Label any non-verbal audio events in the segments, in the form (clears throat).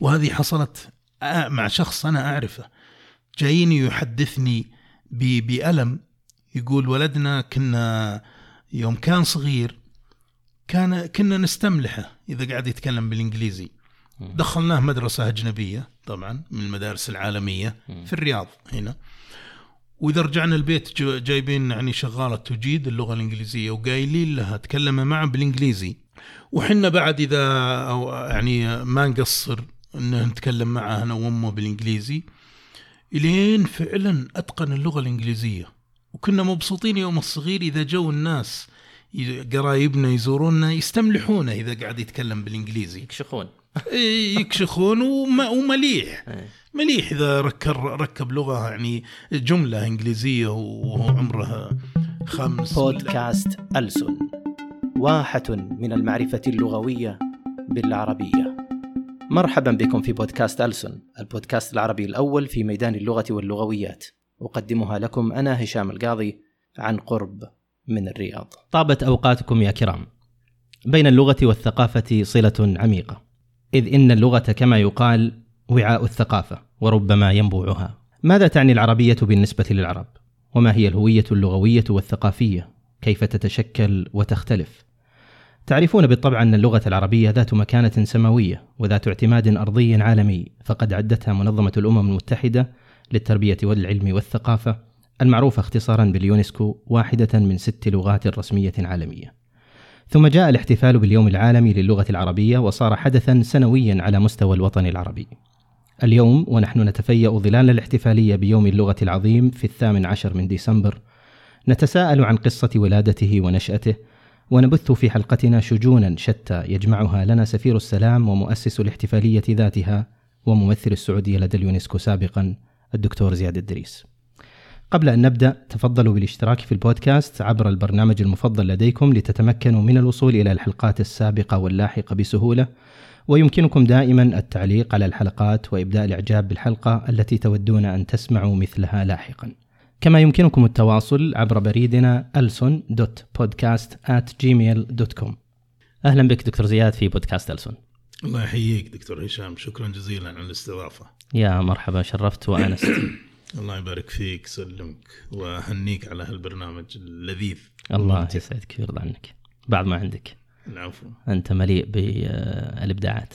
وهذه حصلت آه، مع شخص أنا أعرفه. جايني يحدثني بألم. يقول ولدنا كنا يوم كان صغير كان كنا نستملحه إذا قاعد يتكلم بالإنجليزي. دخلناه مدرسة أجنبية طبعا من المدارس العالمية في الرياض هنا. وإذا رجعنا البيت جايبين يعني شغالة تجيد اللغة الإنجليزية وقايلين لها تكلم معه بالإنجليزي. وحنا بعد إذا أو يعني ما نقصر إن نتكلم معه أنا وأمه بالإنجليزي. إلين فعلا أتقن اللغة الإنجليزية. وكنا مبسوطين يوم الصغير إذا جو الناس قرايبنا يزورونا يستملحونه إذا قاعد يتكلم بالإنجليزي. يكشخون. إيه، يكشخون وما ومليح. (laughs) إيه. مليح إذا ركب ركب لغة يعني جملة إنجليزية وهو عمره خمس بودكاست ألسن واحة من المعرفة اللغوية بالعربية. مرحبا بكم في بودكاست ألسن البودكاست العربي الأول في ميدان اللغة واللغويات أقدمها لكم أنا هشام القاضي عن قرب من الرياض طابت أوقاتكم يا كرام. بين اللغة والثقافة صلة عميقة. إذ إن اللغة كما يقال وعاء الثقافة وربما ينبوعها. ماذا تعني العربية بالنسبة للعرب؟ وما هي الهوية اللغوية والثقافية؟ كيف تتشكل وتختلف؟ تعرفون بالطبع أن اللغة العربية ذات مكانة سماوية وذات اعتماد أرضي عالمي فقد عدتها منظمة الأمم المتحدة للتربية والعلم والثقافة المعروفة اختصارا باليونسكو واحدة من ست لغات رسمية عالمية. ثم جاء الاحتفال باليوم العالمي للغة العربية وصار حدثا سنويا على مستوى الوطن العربي. اليوم ونحن نتفيأ ظلال الاحتفالية بيوم اللغة العظيم في الثامن عشر من ديسمبر نتساءل عن قصة ولادته ونشأته ونبث في حلقتنا شجونا شتى يجمعها لنا سفير السلام ومؤسس الاحتفالية ذاتها وممثل السعودية لدى اليونسكو سابقا الدكتور زياد الدريس. قبل أن نبدأ تفضلوا بالاشتراك في البودكاست عبر البرنامج المفضل لديكم لتتمكنوا من الوصول إلى الحلقات السابقة واللاحقة بسهولة ويمكنكم دائما التعليق على الحلقات وإبداء الإعجاب بالحلقة التي تودون أن تسمعوا مثلها لاحقا كما يمكنكم التواصل عبر بريدنا alson.podcast@gmail.com أهلا بك دكتور زياد في بودكاست ألسون الله يحييك دكتور هشام شكرا جزيلا على الاستضافة. يا مرحبا شرفت وأنست. (coughs) الله يبارك فيك سلمك وأهنيك على هالبرنامج اللذيذ. الله. يسعدك ويرضى عنك. بعد ما عندك. العفو. أنت مليء بالإبداعات.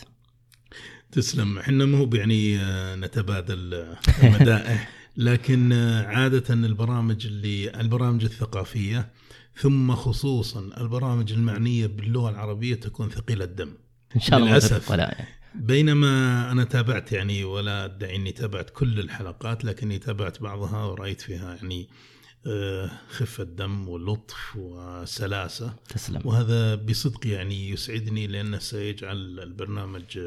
تسلم إحنا مو يعني آه، نتبادل آه، المدائح (laughs) لكن عادة البرامج اللي البرامج الثقافية ثم خصوصا البرامج المعنية باللغة العربية تكون ثقيلة الدم إن شاء الله للأسف. تبقى لا يعني. بينما أنا تابعت يعني ولا أدعي أني تابعت كل الحلقات لكني تابعت بعضها ورأيت فيها يعني آه، خفة دم ولطف وسلاسة تسلم وهذا بصدق يعني يسعدني لأنه سيجعل البرنامج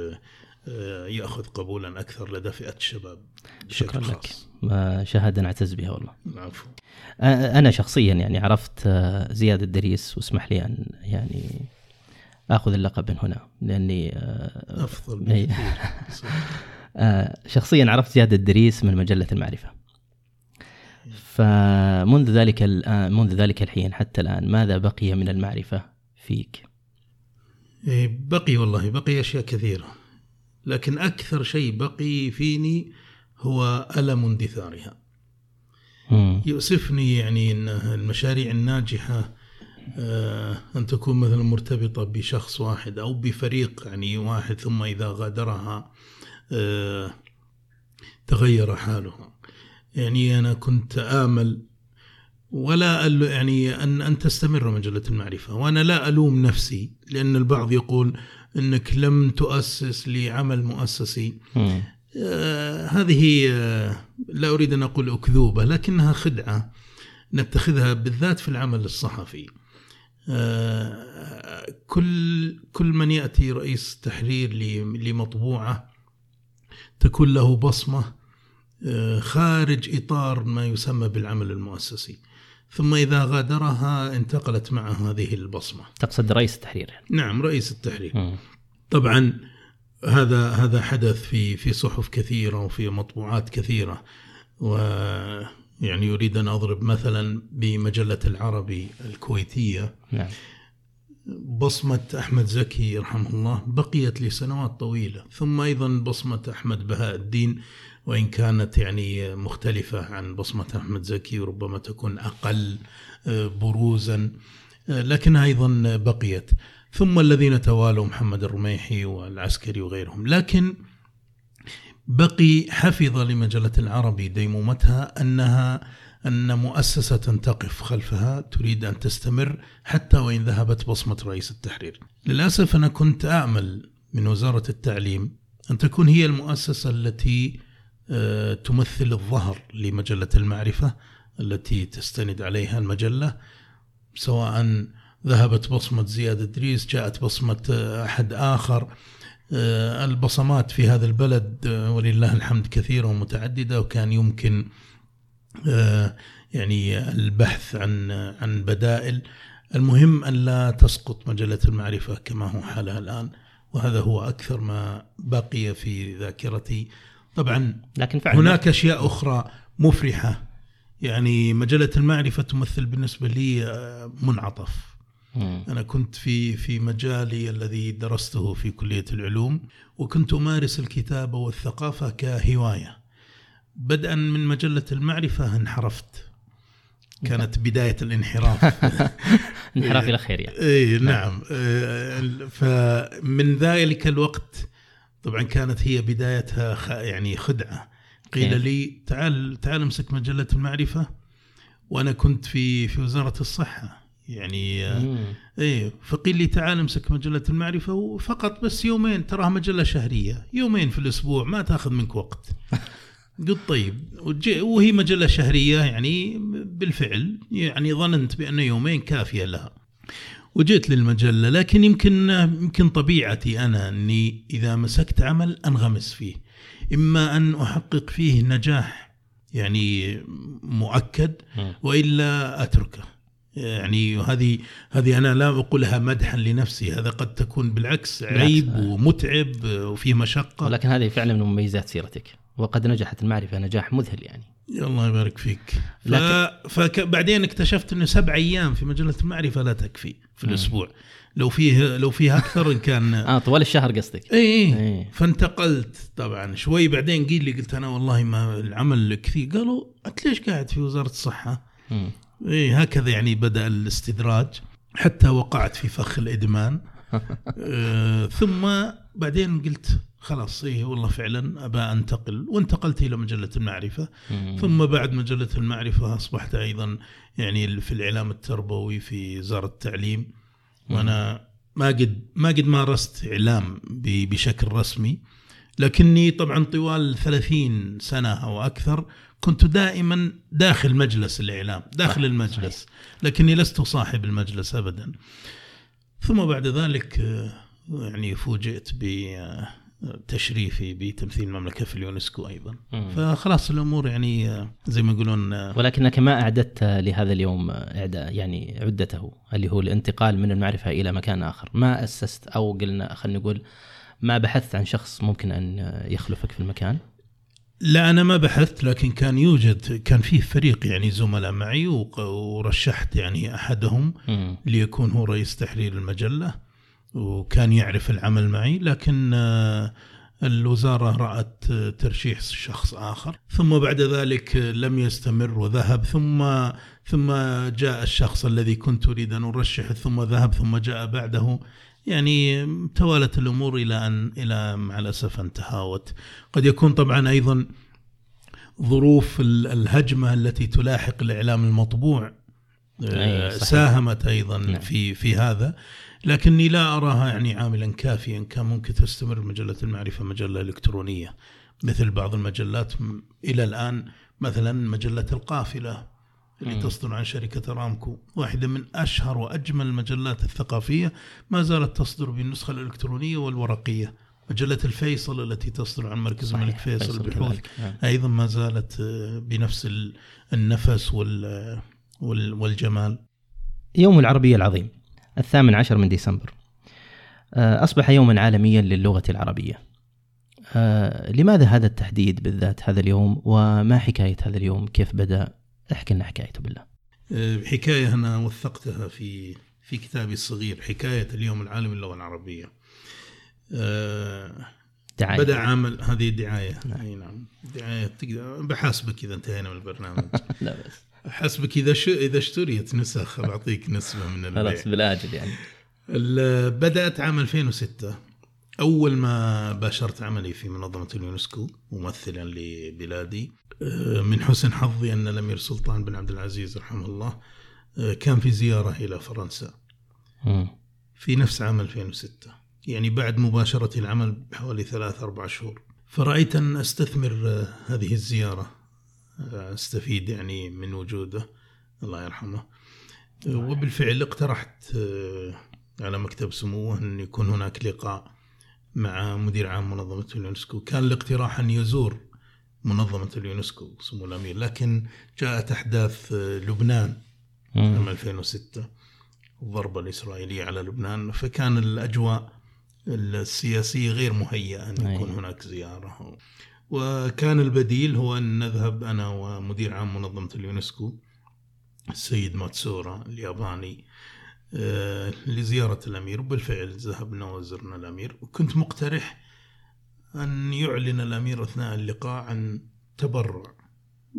يأخذ قبولا أكثر لدى فئة الشباب شكرا لك. شهادة نعتز بها والله. العفو. أنا شخصيا يعني عرفت آه، زياد الدريس واسمح لي أن يعني آخذ اللقب من هنا لأني آه، أفضل. بكثير. (laughs) آه، شخصيا عرفت زياد الدريس من مجلة المعرفة. فمنذ ذلك الآن منذ ذلك الحين حتى الآن ماذا بقي من المعرفة فيك؟ إيه، بقي والله بقي أشياء كثيرة. لكن أكثر شيء بقي فيني هو ألم اندثارها. يؤسفني يعني أن المشاريع الناجحة آه، أن تكون مثلا مرتبطة بشخص واحد أو بفريق يعني واحد ثم إذا غادرها آه، تغير حالها يعني أنا كنت آمل ولا أل- يعني أن أن تستمر مجلة المعرفة وأنا لا ألوم نفسي لأن البعض يقول أنك لم تؤسس لعمل مؤسسي. مم. آه، هذه آه، لا أريد أن أقول أكذوبة لكنها خدعة نتخذها بالذات في العمل الصحفي. آه، كل كل من يأتي رئيس تحرير ل- لمطبوعة تكون له بصمة آه، خارج إطار ما يسمى بالعمل المؤسسي. ثم إذا غادرها انتقلت معه هذه البصمة تقصد رئيس التحرير يعني. نعم رئيس التحرير مم. طبعا هذا هذا حدث في في صحف كثيرة وفي مطبوعات كثيرة و يعني يريد أن أضرب مثلا بمجلة العربي الكويتية نعم بصمة أحمد زكي رحمه الله بقيت لسنوات طويلة ثم أيضا بصمة أحمد بهاء الدين وإن كانت يعني مختلفة عن بصمة أحمد زكي وربما تكون أقل آه، بروزا آه، لكنها أيضا بقيت. ثم الذين توالوا محمد الرميحي والعسكري وغيرهم. لكن بقي حفظ لمجلة العربي ديمومتها أنها أن مؤسسة تقف خلفها تريد أن تستمر حتى وإن ذهبت بصمة رئيس التحرير. للأسف أنا كنت أعمل من وزارة التعليم أن تكون هي المؤسسة التي تمثل الظهر لمجلة المعرفة التي تستند عليها المجلة سواء ذهبت بصمة زياد إدريس جاءت بصمة آه، أحد آخر. آه، البصمات في هذا البلد ولله الحمد كثيرة ومتعددة وكان يمكن يعني البحث عن عن بدائل. المهم أن لا تسقط مجلة المعرفة كما هو حالها الآن وهذا هو أكثر ما بقي في ذاكرتي. طبعا لكن فعلا هناك أشياء أخرى مفرحة. يعني مجلة المعرفة تمثل بالنسبة لي آه، منعطف. أنا كنت في في مجالي الذي درسته في كلية العلوم وكنت أمارس الكتابة والثقافة كهواية. بدءا من مجلة المعرفة انحرفت. كانت بداية الانحراف. (laughs) انحراف إلى خير يعني. اي نعم. آه، فمن ذلك الوقت طبعا كانت هي بدايتها يعني خدعة. قيل إيه. لي تعال تعال امسك مجلة المعرفة وأنا كنت في في وزارة الصحة. يعني إيه فقيل لي تعال امسك مجلة المعرفة وفقط بس يومين تراها مجلة شهرية. يومين في الأسبوع ما تأخذ منك وقت. (laughs) قلت طيب وهي مجلة شهرية يعني بالفعل يعني ظننت بأن يومين كافية لها. وجيت للمجلة لكن يمكن يمكن طبيعتي أنا أني إذا مسكت عمل أنغمس فيه. إما أن أحقق فيه نجاح يعني مؤكد وإلا أتركه. يعني هذه هذه أنا لا أقولها مدحا لنفسي هذا قد تكون بالعكس عيب ومتعب وفيه مشقة. ولكن هذه فعلا من مميزات سيرتك. وقد نجحت المعرفة نجاح مذهل يعني. الله يبارك فيك. ف... فبعدين اكتشفت إنه سبع أيام في مجلة المعرفة لا تكفي في الأسبوع. لو فيه لو فيه أكثر إن كان (laughs) آه طوال الشهر قصدك. اي اي إيه. فانتقلت طبعا شوي. بعدين قيل لي قلت أنا والله ما العمل كثير قالوا أنت ليش قاعد في وزارة الصحة؟ اي هكذا يعني بدأ الاستدراج. حتى وقعت في فخ الإدمان. (laughs) آه ثم بعدين قلت خلاص إيه والله فعلا أبى أنتقل وانتقلت إلى مجلة المعرفة. ثم بعد مجلة المعرفة أصبحت أيضا يعني في الإعلام التربوي في وزارة التعليم. وأنا ما قد ما قد مارست إعلام بشكل رسمي. لكني طبعا طوال 30 سنة أو أكثر كنت دائما داخل مجلس الإعلام داخل المجلس. لكني لست صاحب المجلس ابدا. ثم بعد ذلك آه، يعني فوجئت بتشريفي بتمثيل المملكة في اليونسكو أيضا. فخلاص الأمور يعني آه، زي ما يقولون آه، ولكنك ما أعددت لهذا اليوم يعني عدته اللي هو الانتقال من المعرفة إلى مكان آخر. ما أسست أو قلنا خلينا نقول ما بحثت عن شخص ممكن أن يخلفك في المكان؟ لا أنا ما بحثت لكن كان يوجد كان فيه فريق يعني زملاء معي ورشحت يعني أحدهم ليكون هو رئيس تحرير المجلة. وكان يعرف العمل معي لكن آه، الوزارة رأت ترشيح شخص آخر ثم بعد ذلك لم يستمر وذهب ثم ثم جاء الشخص الذي كنت أريد أن أرشحه ثم ذهب ثم جاء بعده. يعني توالت الأمور إلى أن إلى مع الاسف ان تهاوت. قد يكون طبعا أيضا ظروف الهجمة التي تلاحق الإعلام المطبوع آه، ساهمت أيضا نعم. في في هذا. لكني لا أراها يعني عاملا كافيا. كان ممكن تستمر مجلة المعرفة مجلة إلكترونية مثل بعض المجلات إلى الآن مثلا مجلة القافلة اللي تصدر عن شركة أرامكو واحدة من أشهر وأجمل المجلات الثقافية ما زالت تصدر بالنسخة الإلكترونية والورقية. مجلة الفيصل التي تصدر عن مركز صحيح. الملك فيصل, فيصل البحوث نعم. أيضا ما زالت آه، بنفس النفس والجمال. يوم العربية العظيم. الثامن عشر من ديسمبر. آه، أصبح يوما عالميا للغة العربية. آه، لماذا هذا التحديد بالذات هذا اليوم؟ وما حكاية هذا اليوم؟ كيف بدأ؟ احكي لنا حكايته بالله. أه، حكاية أنا وثقتها في في كتابي الصغير حكاية اليوم العالمي للغة العربية. آه دعاية. بدأ عمل هذه أي نعم. دعاية تقدر بحاسبك إذا انتهينا من البرنامج. (laughs) لا بس حسبك اذا ش... إذا اشتريت نسخ بعطيك نسبة من البيع. خلاص بالآجل يعني. بدأت عام 2006 أول ما باشرت عملي في منظمة اليونسكو ممثلا لبلادي آه، من حسن حظي أن الأمير سلطان بن عبد العزيز رحمه الله آه، كان في زيارة إلى فرنسا. في نفس عام 2006 يعني بعد مباشرة العمل بحوالي ثلاث أربع شهور. فرأيت أن أستثمر آه، هذه الزيارة. أستفيد يعني من وجوده الله يرحمه. وبالفعل اقترحت آه، على مكتب سموه أن يكون هناك لقاء مع مدير عام منظمة اليونسكو. كان الاقتراح أن يزور منظمة اليونسكو سمو الأمير لكن جاءت أحداث آه، لبنان عام مم. 2006 الضربة الإسرائيلية على لبنان. فكان الأجواء السياسية غير مهيئة أن يكون. هناك زيارة. وكان البديل هو أن نذهب أنا ومدير عام منظمة اليونسكو السيد ماتسورا الياباني آه، لزيارة الأمير. وبالفعل ذهبنا وزرنا الأمير. وكنت مقترح أن يعلن الأمير أثناء اللقاء عن تبرع.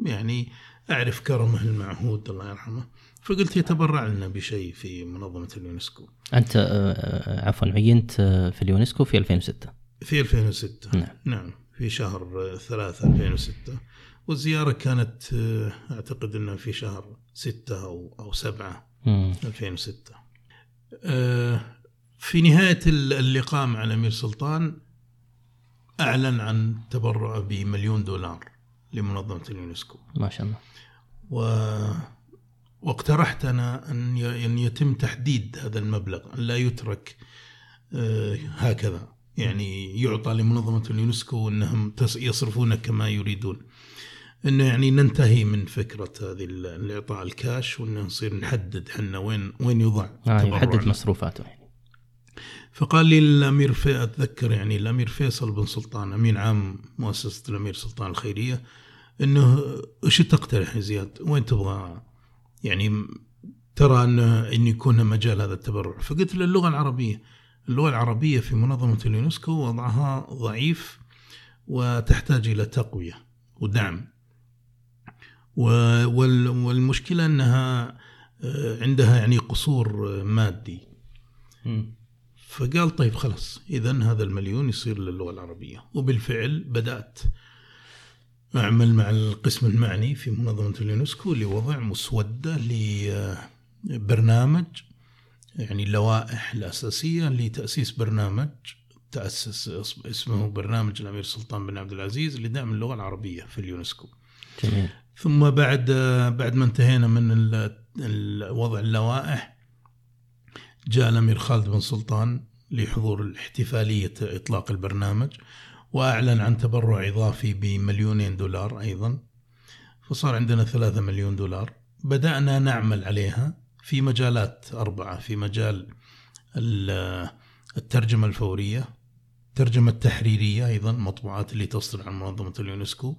يعني أعرف كرمه المعهود الله يرحمه. فقلت يتبرع لنا بشيء في منظمة اليونسكو. أنت آه، آه، عفوا عينت في اليونسكو في 2006 في 2006 نعم. نعم. في شهر آه، ثلاثة 2006 والزيارة كانت أعتقد أنها في شهر ستة أو أو سبعة مم. 2006 آه، في نهاية اللقاء مع الأمير سلطان أعلن عن تبرع بمليون دولار لمنظمة اليونسكو. ما شاء الله. و... واقترحت أنا أن يتم تحديد هذا المبلغ أن لا يترك آه، هكذا. يعني يعطى لمنظمة اليونسكو أنهم يصرفون كما يريدون. إنه يعني ننتهي من فكرة هذه ال- الإعطاء الكاش وإنه نصير نحدد حنا وين وين يضع آه. يحدد مصروفاته يعني. فقال لي الأمير في أتذكر يعني الأمير فيصل بن سلطان أمين عام مؤسسة الأمير سلطان الخيرية إنه إيش تقترح يا زياد؟ وين تبغى؟ يعني ترى إنه إن يكون مجال هذا التبرع. فقلت له اللغة العربية. اللغة العربية في منظمة اليونسكو وضعها ضعيف وتحتاج إلى تقوية ودعم. و- وال- والمشكلة أنها آه، عندها يعني قصور مادي. فقال طيب خلاص اذا هذا المليون يصير للغة العربية. وبالفعل بدأت أعمل مع القسم المعني في منظمة اليونسكو لوضع مسودة لبرنامج يعني اللوائح الأساسية لتأسيس برنامج اسم- اسمه برنامج الأمير سلطان بن عبد العزيز لدعم اللغة العربية في اليونسكو. جميل. ثم بعد بعد ما انتهينا من وضع اللوائح جاء الأمير خالد بن سلطان لحضور احتفاليه إطلاق البرنامج وأعلن عن تبرع إضافي بمليونين دولار أيضا. فصار عندنا ثلاثة مليون دولار. بدأنا نعمل عليها. في مجالات أربعة في مجال ال- الترجمة الفورية الترجمة التحريرية أيضا مطبوعات اللي تصدر عن منظمة اليونسكو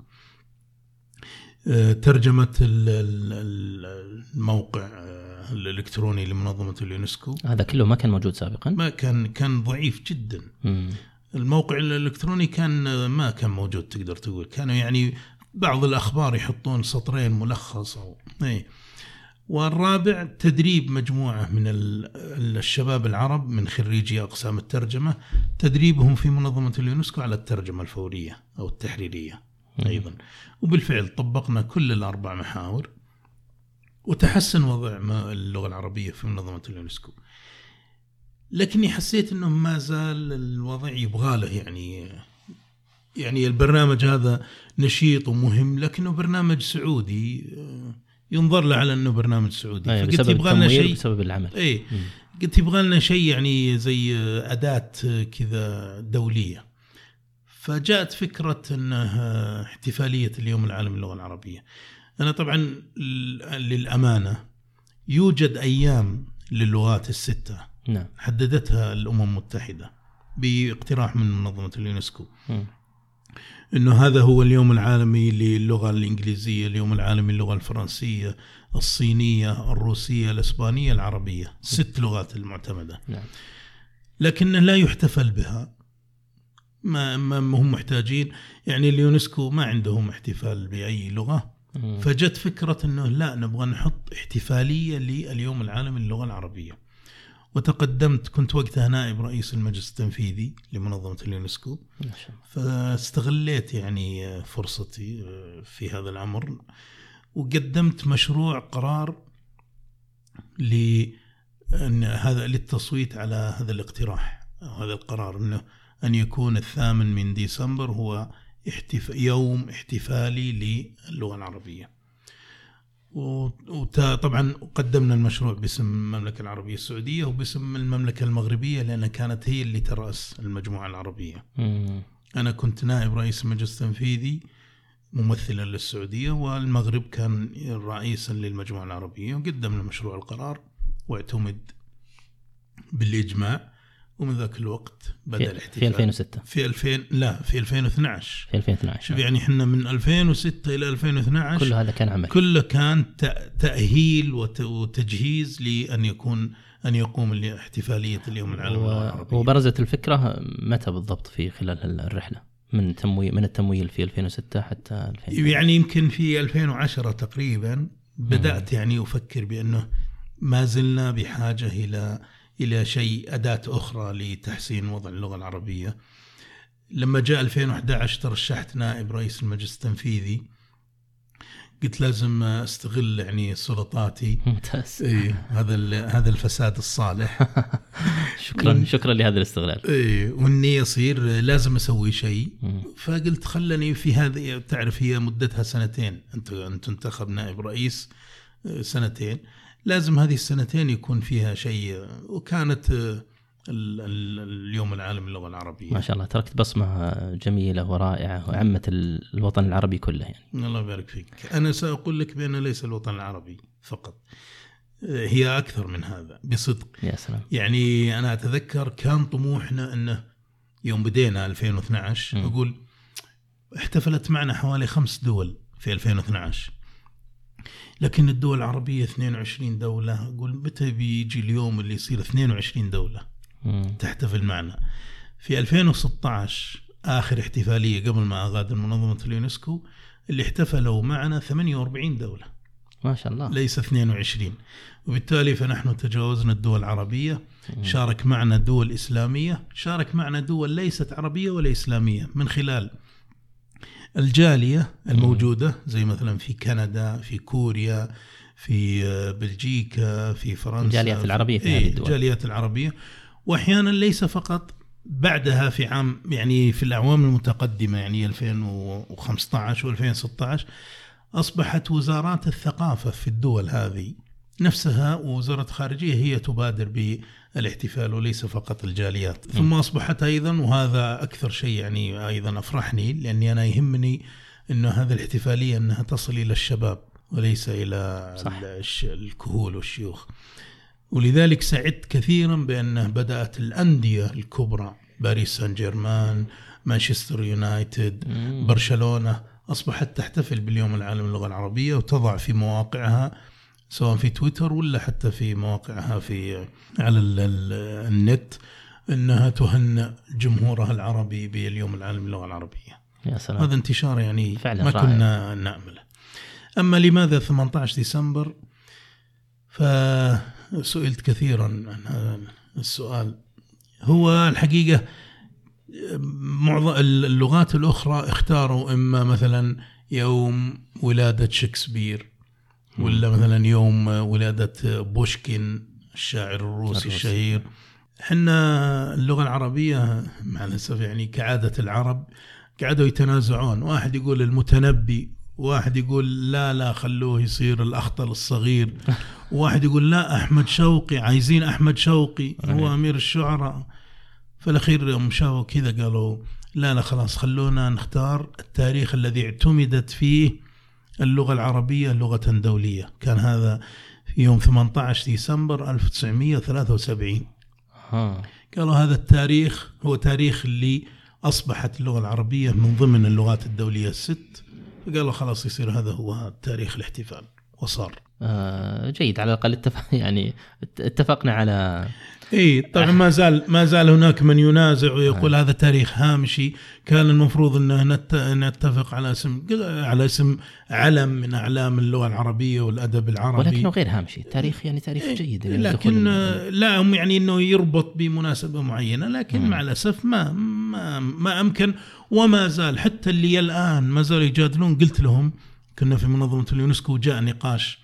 آه، ترجمة ال- ال- ال- الموقع آه، الإلكتروني لمنظمة اليونسكو. هذا كله ما كان موجود سابقا؟ ما كان كان ضعيف جدا. مم. الموقع الإلكتروني كان آه، ما كان موجود تقدر تقول. كانوا يعني بعض الأخبار يحطون سطرين ملخص أو أي والرابع تدريب مجموعة من ال- ال- الشباب العرب من خريجي أقسام الترجمة. تدريبهم في منظمة اليونسكو على الترجمة الفورية أو التحريرية أيضا. وبالفعل طبقنا كل الأربع محاور. وتحسن وضع اللغة العربية في منظمة اليونسكو. لكني حسيت إنه ما زال الوضع يبغى له يعني يعني البرنامج هذا نشيط ومهم لكنه برنامج سعودي آه، ينظر له على انه برنامج سعودي. أي فقلت بسبب يبغى لنا شيء. بسبب العمل. اي. قلت يبغى لنا شيء يعني زي أداة كذا دولية. فجاءت فكرة إنه احتفالية اليوم العالمي للغة العربية. أنا طبعا للأمانة يوجد أيام للغات الستة نعم. حددتها الأمم المتحدة بإقتراح من منظمة اليونسكو. مم. إنه هذا هو اليوم العالمي للغة الإنجليزية، اليوم العالمي للغة الفرنسية، الصينية الروسية الإسبانية العربية. ست لغات المعتمدة. نعم. لكن لا يحتفل بها. ما ما هم محتاجين. يعني اليونسكو ما عندهم احتفال بأي لغة. مم. فجت فكرة أنه لا نبغى نحط احتفالية لليوم العالمي للغة العربية. وتقدمت كنت وقتها نائب رئيس المجلس التنفيذي لمنظمة اليونسكو. فاستغليت يعني فرصتي في هذا الأمر وقدمت مشروع قرار ل هذا للتصويت على هذا الاقتراح أو هذا القرار أنه أن يكون الثامن من ديسمبر هو احتف... يوم احتفالي للغة العربية. وطبعا قدمنا المشروع باسم المملكة العربية السعودية وباسم المملكة المغربية لأنها كانت هي اللي ترأس المجموعة العربية مم. أنا كنت نائب رئيس المجلس التنفيذي ممثلا للسعودية والمغرب كان رئيسا للمجموعة العربية وقدمنا مشروع القرار واعتمد بالإجماع ومن ذاك الوقت بدأ في, الاحتفال في 2006 في 2000 لا في 2012 في 2012 شوف يعني إحنا من 2006 إلى 2012 كل هذا كان عمل كله كان وت- وتجهيز لأن يكون أن يقوم الاحتفالية اليوم العالمي و... العربية وبرزت الفكرة متى بالضبط في خلال الرحلة؟ من تمويل من التمويل في 2006 حتى 2000 يعني يمكن في 2010 تقريبا بدأت يعني أفكر بأنه ما زلنا بحاجة إلى إلى شيء أداة أخرى لتحسين وضع اللغة العربية. لما جاء 2011 ترشحت نائب رئيس المجلس التنفيذي. قلت لازم أستغل يعني سلطاتي. ممتاز. إيه هذا هذا الفساد الصالح. (laughs) شكرا شكرا لهذا الاستغلال. إيه وإني يصير لازم أسوي شيء. فقلت خلني في هذه تعرف هي مدتها سنتين. أنت أنت تنتخب نائب رئيس آه، سنتين. لازم هذه السنتين يكون فيها شيء وكانت آه، ال- ال- اليوم العالمي للغه العربية. ما شاء الله تركت بصمة جميلة ورائعة وعمت ال- الوطن العربي كله يعني. الله يبارك فيك. أنا سأقول لك بأن ليس الوطن العربي فقط آه، هي أكثر من هذا بصدق. يا سلام. يعني أنا أتذكر كان طموحنا أنه يوم بدينا 2012 مم. أقول احتفلت معنا حوالي خمس دول في 2012 لكن الدول العربية 22 دولة. أقول متى بيجي اليوم اللي يصير 22 دولة. تحتفل معنا. في 2016 آخر احتفالية قبل ما أغادر منظمة اليونسكو اللي احتفلوا معنا 48 دولة. ما شاء الله. ليس 22 وبالتالي فنحن تجاوزنا الدول العربية. شارك معنا دول إسلامية. شارك معنا دول ليست عربية ولا إسلامية. من خلال الجالية الموجودة زي مثلا في كندا في كوريا في آه، بلجيكا في فرنسا الجاليات العربية في هذه إيه، الدول. الجاليات العربية وأحيانا ليس فقط بعدها في عام يعني في الأعوام المتقدمة يعني 2015 و2016 أصبحت وزارات الثقافة في الدول هذه نفسها ووزارة الخارجية هي تبادر بالاحتفال وليس فقط الجاليات ثم أصبحت أيضا وهذا أكثر شيء يعني أيضا أفرحني لأني أنا يهمني أنه هذه الاحتفالية أنها تصل إلى الشباب وليس إلى صح. الكهول والشيوخ ولذلك سعدت كثيرا بأنه بدأت الأندية الكبرى باريس سان جيرمان مانشستر يونايتد. برشلونة أصبحت تحتفل باليوم العالمي للغة العربية وتضع في مواقعها سواء في تويتر ولا حتى في مواقعها في على ال- ال- النت إنها تهنئ جمهورها العربي باليوم العالمي للغة العربية. يا سلام هذا انتشار يعني فعلا ما رائع. كنا نأمله. أما لماذا 18 ديسمبر؟ فسئلت كثيرا عن هذا السؤال. هو الحقيقة معظم اللغات الأخرى اختاروا إما مثلا يوم ولادة شكسبير ولا مثلا يوم ولادة بوشكين الشاعر الروسي. الشهير. إحنا اللغة العربية مع الأسف يعني كعادة العرب قعدوا يتنازعون. واحد يقول المتنبي واحد يقول لا لا خلوه يصير الأخطل الصغير. (laughs) واحد يقول لا أحمد شوقي عايزين أحمد شوقي هو أمير الشعراء. في الأخير يوم شافوا كذا قالوا لا لا خلاص خلونا نختار التاريخ الذي اعتمدت فيه اللغة العربية لغة دولية. كان هذا في يوم 18 ديسمبر 1973 ها قالوا هذا التاريخ هو تاريخ اللي أصبحت اللغة العربية من ضمن اللغات الدولية الست. فقالوا خلاص يصير هذا هو تاريخ الاحتفال. وصار. آه جيد على الأقل اتفق (laughs) يعني اتفقنا على إي طبعا ما زال ما زال هناك من ينازع ويقول هذا تاريخ هامشي. كان المفروض إن نت- نتفق على اسم على اسم علم من أعلام اللغة العربية والأدب العربي. ولكنه غير هامشي. التاريخ يعني تاريخ جيد يعني لكن آه، لا هم يعني إنه يربط بمناسبة معينة لكن مم. مع الأسف ما ما ما أمكن وما زال. حتى اللي الآن ما زالوا يجادلون قلت لهم كنا في منظمة اليونسكو جاء نقاش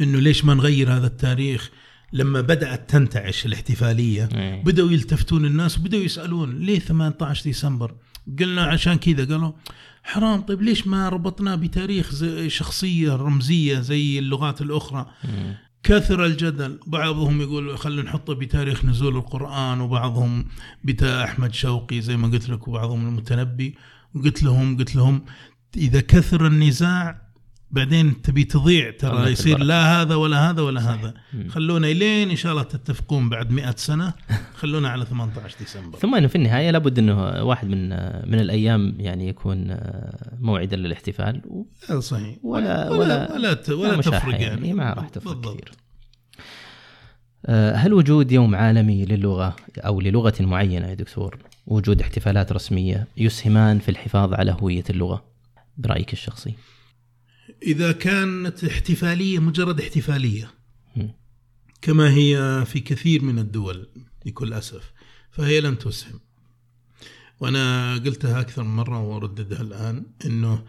إنه ليش ما نغير هذا التاريخ؟ لما بدأت تنتعش الاحتفالية إيه. بدأوا يلتفتون الناس وبدأوا يسألون ليه 18 ديسمبر؟ قلنا عشان كذا قالوا حرام طيب ليش ما ربطناه بتاريخ زي شخصية رمزية زي اللغات الأخرى؟ مم. كثر الجدل. بعضهم يقول خلينا نحطه بتاريخ نزول القرآن وبعضهم بتاع أحمد شوقي زي ما قلت لك وبعضهم المتنبي. وقلت لهم قلت لهم إذا كثر النزاع بعدين تبي تضيع ترى يصير. لا هذا ولا هذا ولا هذا. مم. خلونا لين إن شاء الله تتفقون بعد مئة سنة. خلونا على 18 ديسمبر. ثم إنه في النهاية لابد إنه واحد من من الأيام يعني يكون موعدا للاحتفال و- هذا صحيح. ولا- ولا ولا- ولا, ولا تفرق يعني ما راح تفرق بالضبط. كثير. آه، هل وجود يوم عالمي للغة أو للغة معينة يا دكتور؟ وجود احتفالات رسمية يسهمان في الحفاظ على هوية اللغة؟ برأيك الشخصي؟ إذا كانت احتفالية مجرد احتفالية. كما هي في كثير من الدول بكل أسف. فهي لن تسهم. وأنا قلتها أكثر من مرة وأرددها الآن إنه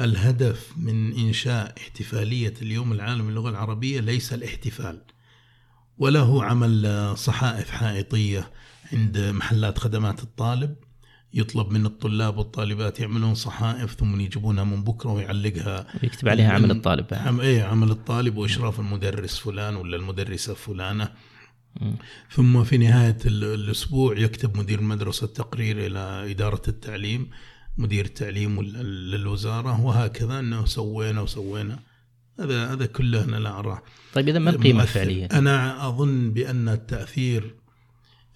الهدف من إنشاء احتفالية اليوم العالمي للغة العربية ليس الاحتفال. ولا هو عمل صحائف حائطية عند محلات خدمات الطالب. يطلب من الطلاب والطالبات يعملون صحائف ثم يجيبونها من بكرة ويعلقها ويكتب عليها عمل الطالب. عم إيه عمل الطالب وإشراف المدرس فلان ولا المدرسة فلانة. ثم في نهاية ال- الأسبوع يكتب مدير المدرسة تقرير إلى إدارة التعليم مدير التعليم للوزارة وهكذا إنه سوينا وسوينا هذا هذا كله أنا لا اراه طيب إذا ما القيمة. الفعلية؟ أنا أظن بأن التأثير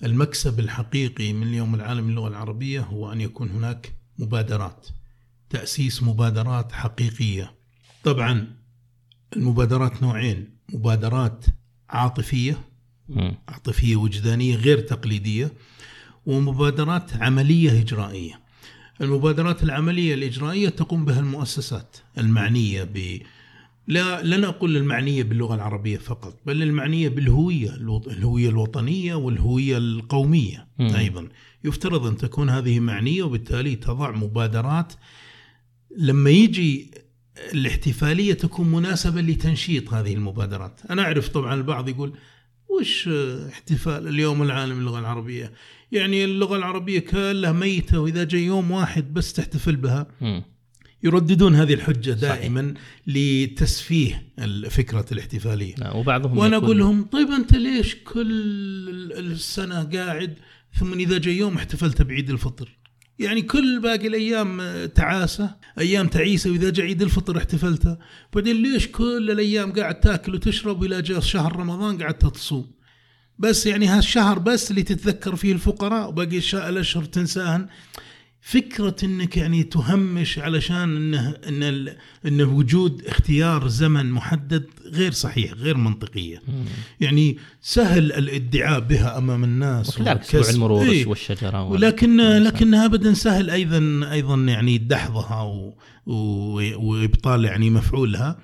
المكسب الحقيقي من اليوم العالمي للغة العربية هو أن يكون هناك مبادرات تأسيس مبادرات حقيقية طبعا المبادرات نوعين مبادرات عاطفية مم. عاطفية وجدانية غير تقليدية ومبادرات عملية إجرائية. المبادرات العملية الإجرائية تقوم بها المؤسسات المعنية ب لا لن أقول المعنيه باللغة العربية فقط بل المعنيه بالهوية الهوية الوطنية والهوية القومية مم. أيضا. يفترض أن تكون هذه معنية وبالتالي تضع مبادرات. لما يجي الاحتفالية تكون مناسبة لتنشيط هذه المبادرات. أنا أعرف طبعا البعض يقول وش احتفال اليوم العالمي للغة العربية؟ يعني اللغة العربية كلها ميتة وإذا جاء يوم واحد بس تحتفل بها. مم. يرددون هذه الحجة صحيح. دائما لتسفيه ال- فكره الاحتفالية. لا، وبعضهم وأنا يقول- أقول لهم طيب أنت ليش كل السنة قاعد ثم إذا جاء يوم احتفلت بعيد الفطر؟ يعني كل باقي الأيام تعاسة أيام تعيسة وإذا جاء عيد الفطر احتفلتها بعدين ليش كل الأيام قاعد تاكل وتشرب وإلى جاء شهر رمضان قاعد تصوم بس يعني هالشهر بس اللي تتذكر فيه الفقراء وباقي الأشهر تنساهن. فكرة إنك يعني تهمش علشان إنه إن ال- إن وجود اختيار زمن محدد غير صحيح غير منطقية مم. يعني سهل الادعاء بها أمام الناس وكذلك أسبوع. المرور إيه. والشجرة وال- ولكن. لكنها ابدا سهل أيضا أيضا يعني دحضها و... و... وإبطال يعني مفعولها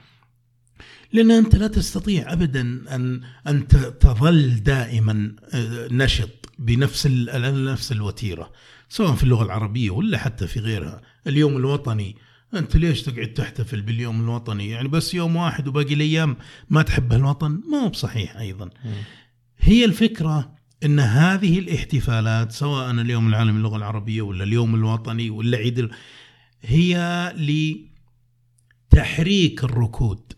لأن أنت لا تستطيع ابدا أن أن ت- تظل دائما آه، نشط بنفس. نفس الوتيرة سواء في اللغة العربية ولا حتى في غيرها اليوم الوطني أنت ليش تقعد تحتفل باليوم الوطني يعني بس يوم واحد وباقي الأيام ما تحب الوطن ما هو بصحيح أيضا. هي الفكرة أن هذه الاحتفالات سواء اليوم العالمي للغة العربية ولا اليوم الوطني ولا عيد هي لتحريك الركود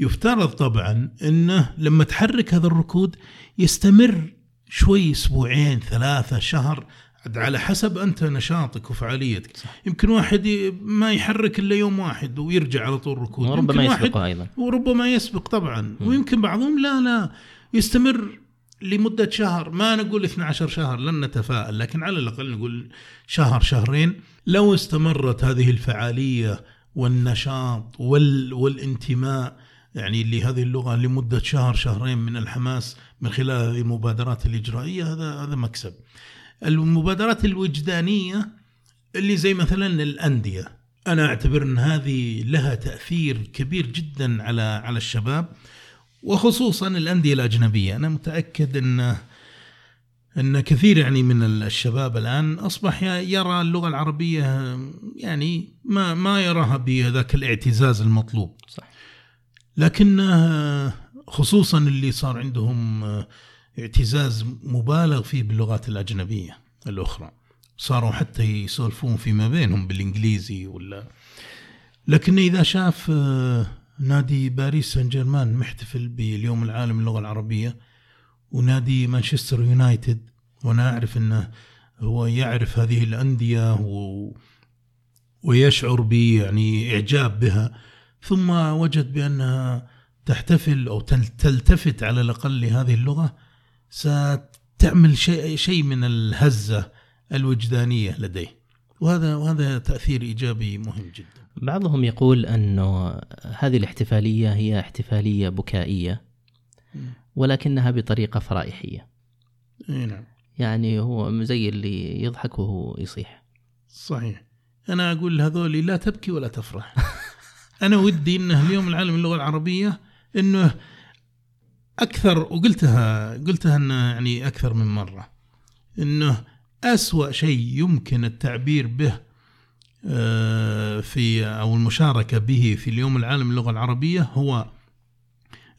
يفترض طبعا أنه لما تحرك هذا الركود يستمر شوي أسبوعين ثلاثة شهر عاد على حسب أنت نشاطك وفعاليتك. يمكن واحد ما يحرك إلا يوم واحد ويرجع على طول ركود. وربما يسبقها أيضا. وربما يسبق طبعا. ويمكن بعضهم لا لا يستمر لمدة شهر. ما نقول 12 شهر لن نتفائل لكن على الأقل نقول شهر شهرين. لو استمرت هذه الفعالية والنشاط وال والانتماء يعني لهذه اللغة لمدة شهر شهرين من الحماس من خلال هذه المبادرات الإجرائية هذا هذا مكسب. المبادرات الوجدانية اللي زي مثلا الأندية أنا أعتبر إن هذه لها تأثير كبير جدا على على الشباب وخصوصا الأندية الأجنبية. أنا متأكد إن إن كثير يعني من الشباب الآن أصبح يرى اللغة العربية يعني ما ما يراها بذاك الاعتزاز المطلوب. صح. لكن خصوصا اللي صار عندهم اعتزاز مبالغ فيه باللغات الأجنبية الأخرى. صاروا حتى يسولفون فيما بينهم بالإنجليزي ولا. لكن إذا شاف نادي باريس سان جيرمان محتفل باليوم العالمي للغة العربية ونادي مانشستر يونايتد وأنا أعرف إنه هو يعرف هذه الأندية و ويشعر ب يعني إعجاب بها ثم وجد بأنها تحتفل أو تلتفت على الأقل لهذه اللغة ستعمل شيء شيء من الهزة الوجدانية لديه وهذا وهذا تأثير إيجابي مهم جدا. بعضهم يقول انه هذه الاحتفالية هي احتفالية بكائية ولكنها بطريقة فرائحية. إي نعم. يعني هو زي اللي يضحك وهو يصيح. صحيح. أنا أقول لهذول لا تبكي ولا تفرح. (laughs) أنا ودي إنه اليوم العالمي للغه العربية إنه أكثر وقلتها قلتها إنه يعني أكثر من مرة إنه أسوأ شيء يمكن التعبير به في أو المشاركة به في اليوم العالمي للغه العربية هو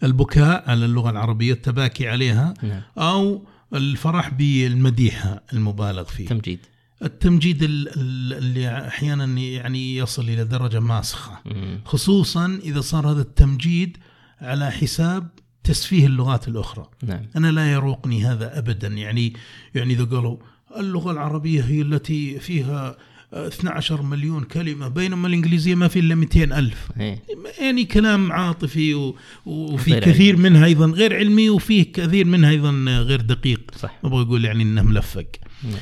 البكاء على اللغة العربية التباكي عليها نعم. أو الفرح بالمديحة المبالغ فيه تمجيد التمجيد ال- ال- اللي أحيانا يعني يصل إلى درجة ماسخة. خصوصا إذا صار هذا التمجيد على حساب تسفيه اللغات الأخرى نعم أنا لا يروقني هذا ابدا يعني يعني إذا قالوا اللغة العربية هي التي فيها آه، 12 مليون كلمة بينما الإنجليزية ما في إلا 200 ألف إيه. يعني كلام عاطفي و- وفي كثير علمي. منها أيضا غير علمي وفيه كثير منها أيضا غير دقيق صح أبغى أقول يعني إنه ملفق نعم.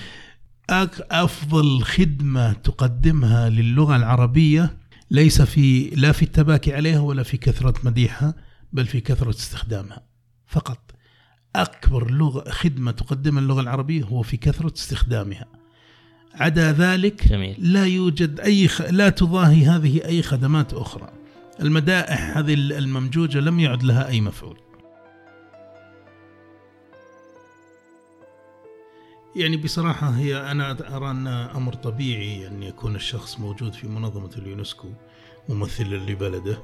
أفضل خدمة تقدمها للغة العربية ليس في لا في التباكي عليها ولا في كثرة مديحها بل في كثرة استخدامها. فقط أكبر لغة خدمة تقدمها اللغة العربية هو في كثرة استخدامها. عدا ذلك جميل. لا يوجد أي خ... لا تضاهي هذه أي خدمات أخرى. المدائح هذه الممجوجة لم يعد لها أي مفعول. يعني بصراحة هي أنا أرى أن أمر طبيعي أن يكون الشخص موجود في منظمة اليونسكو ممثلا لبلده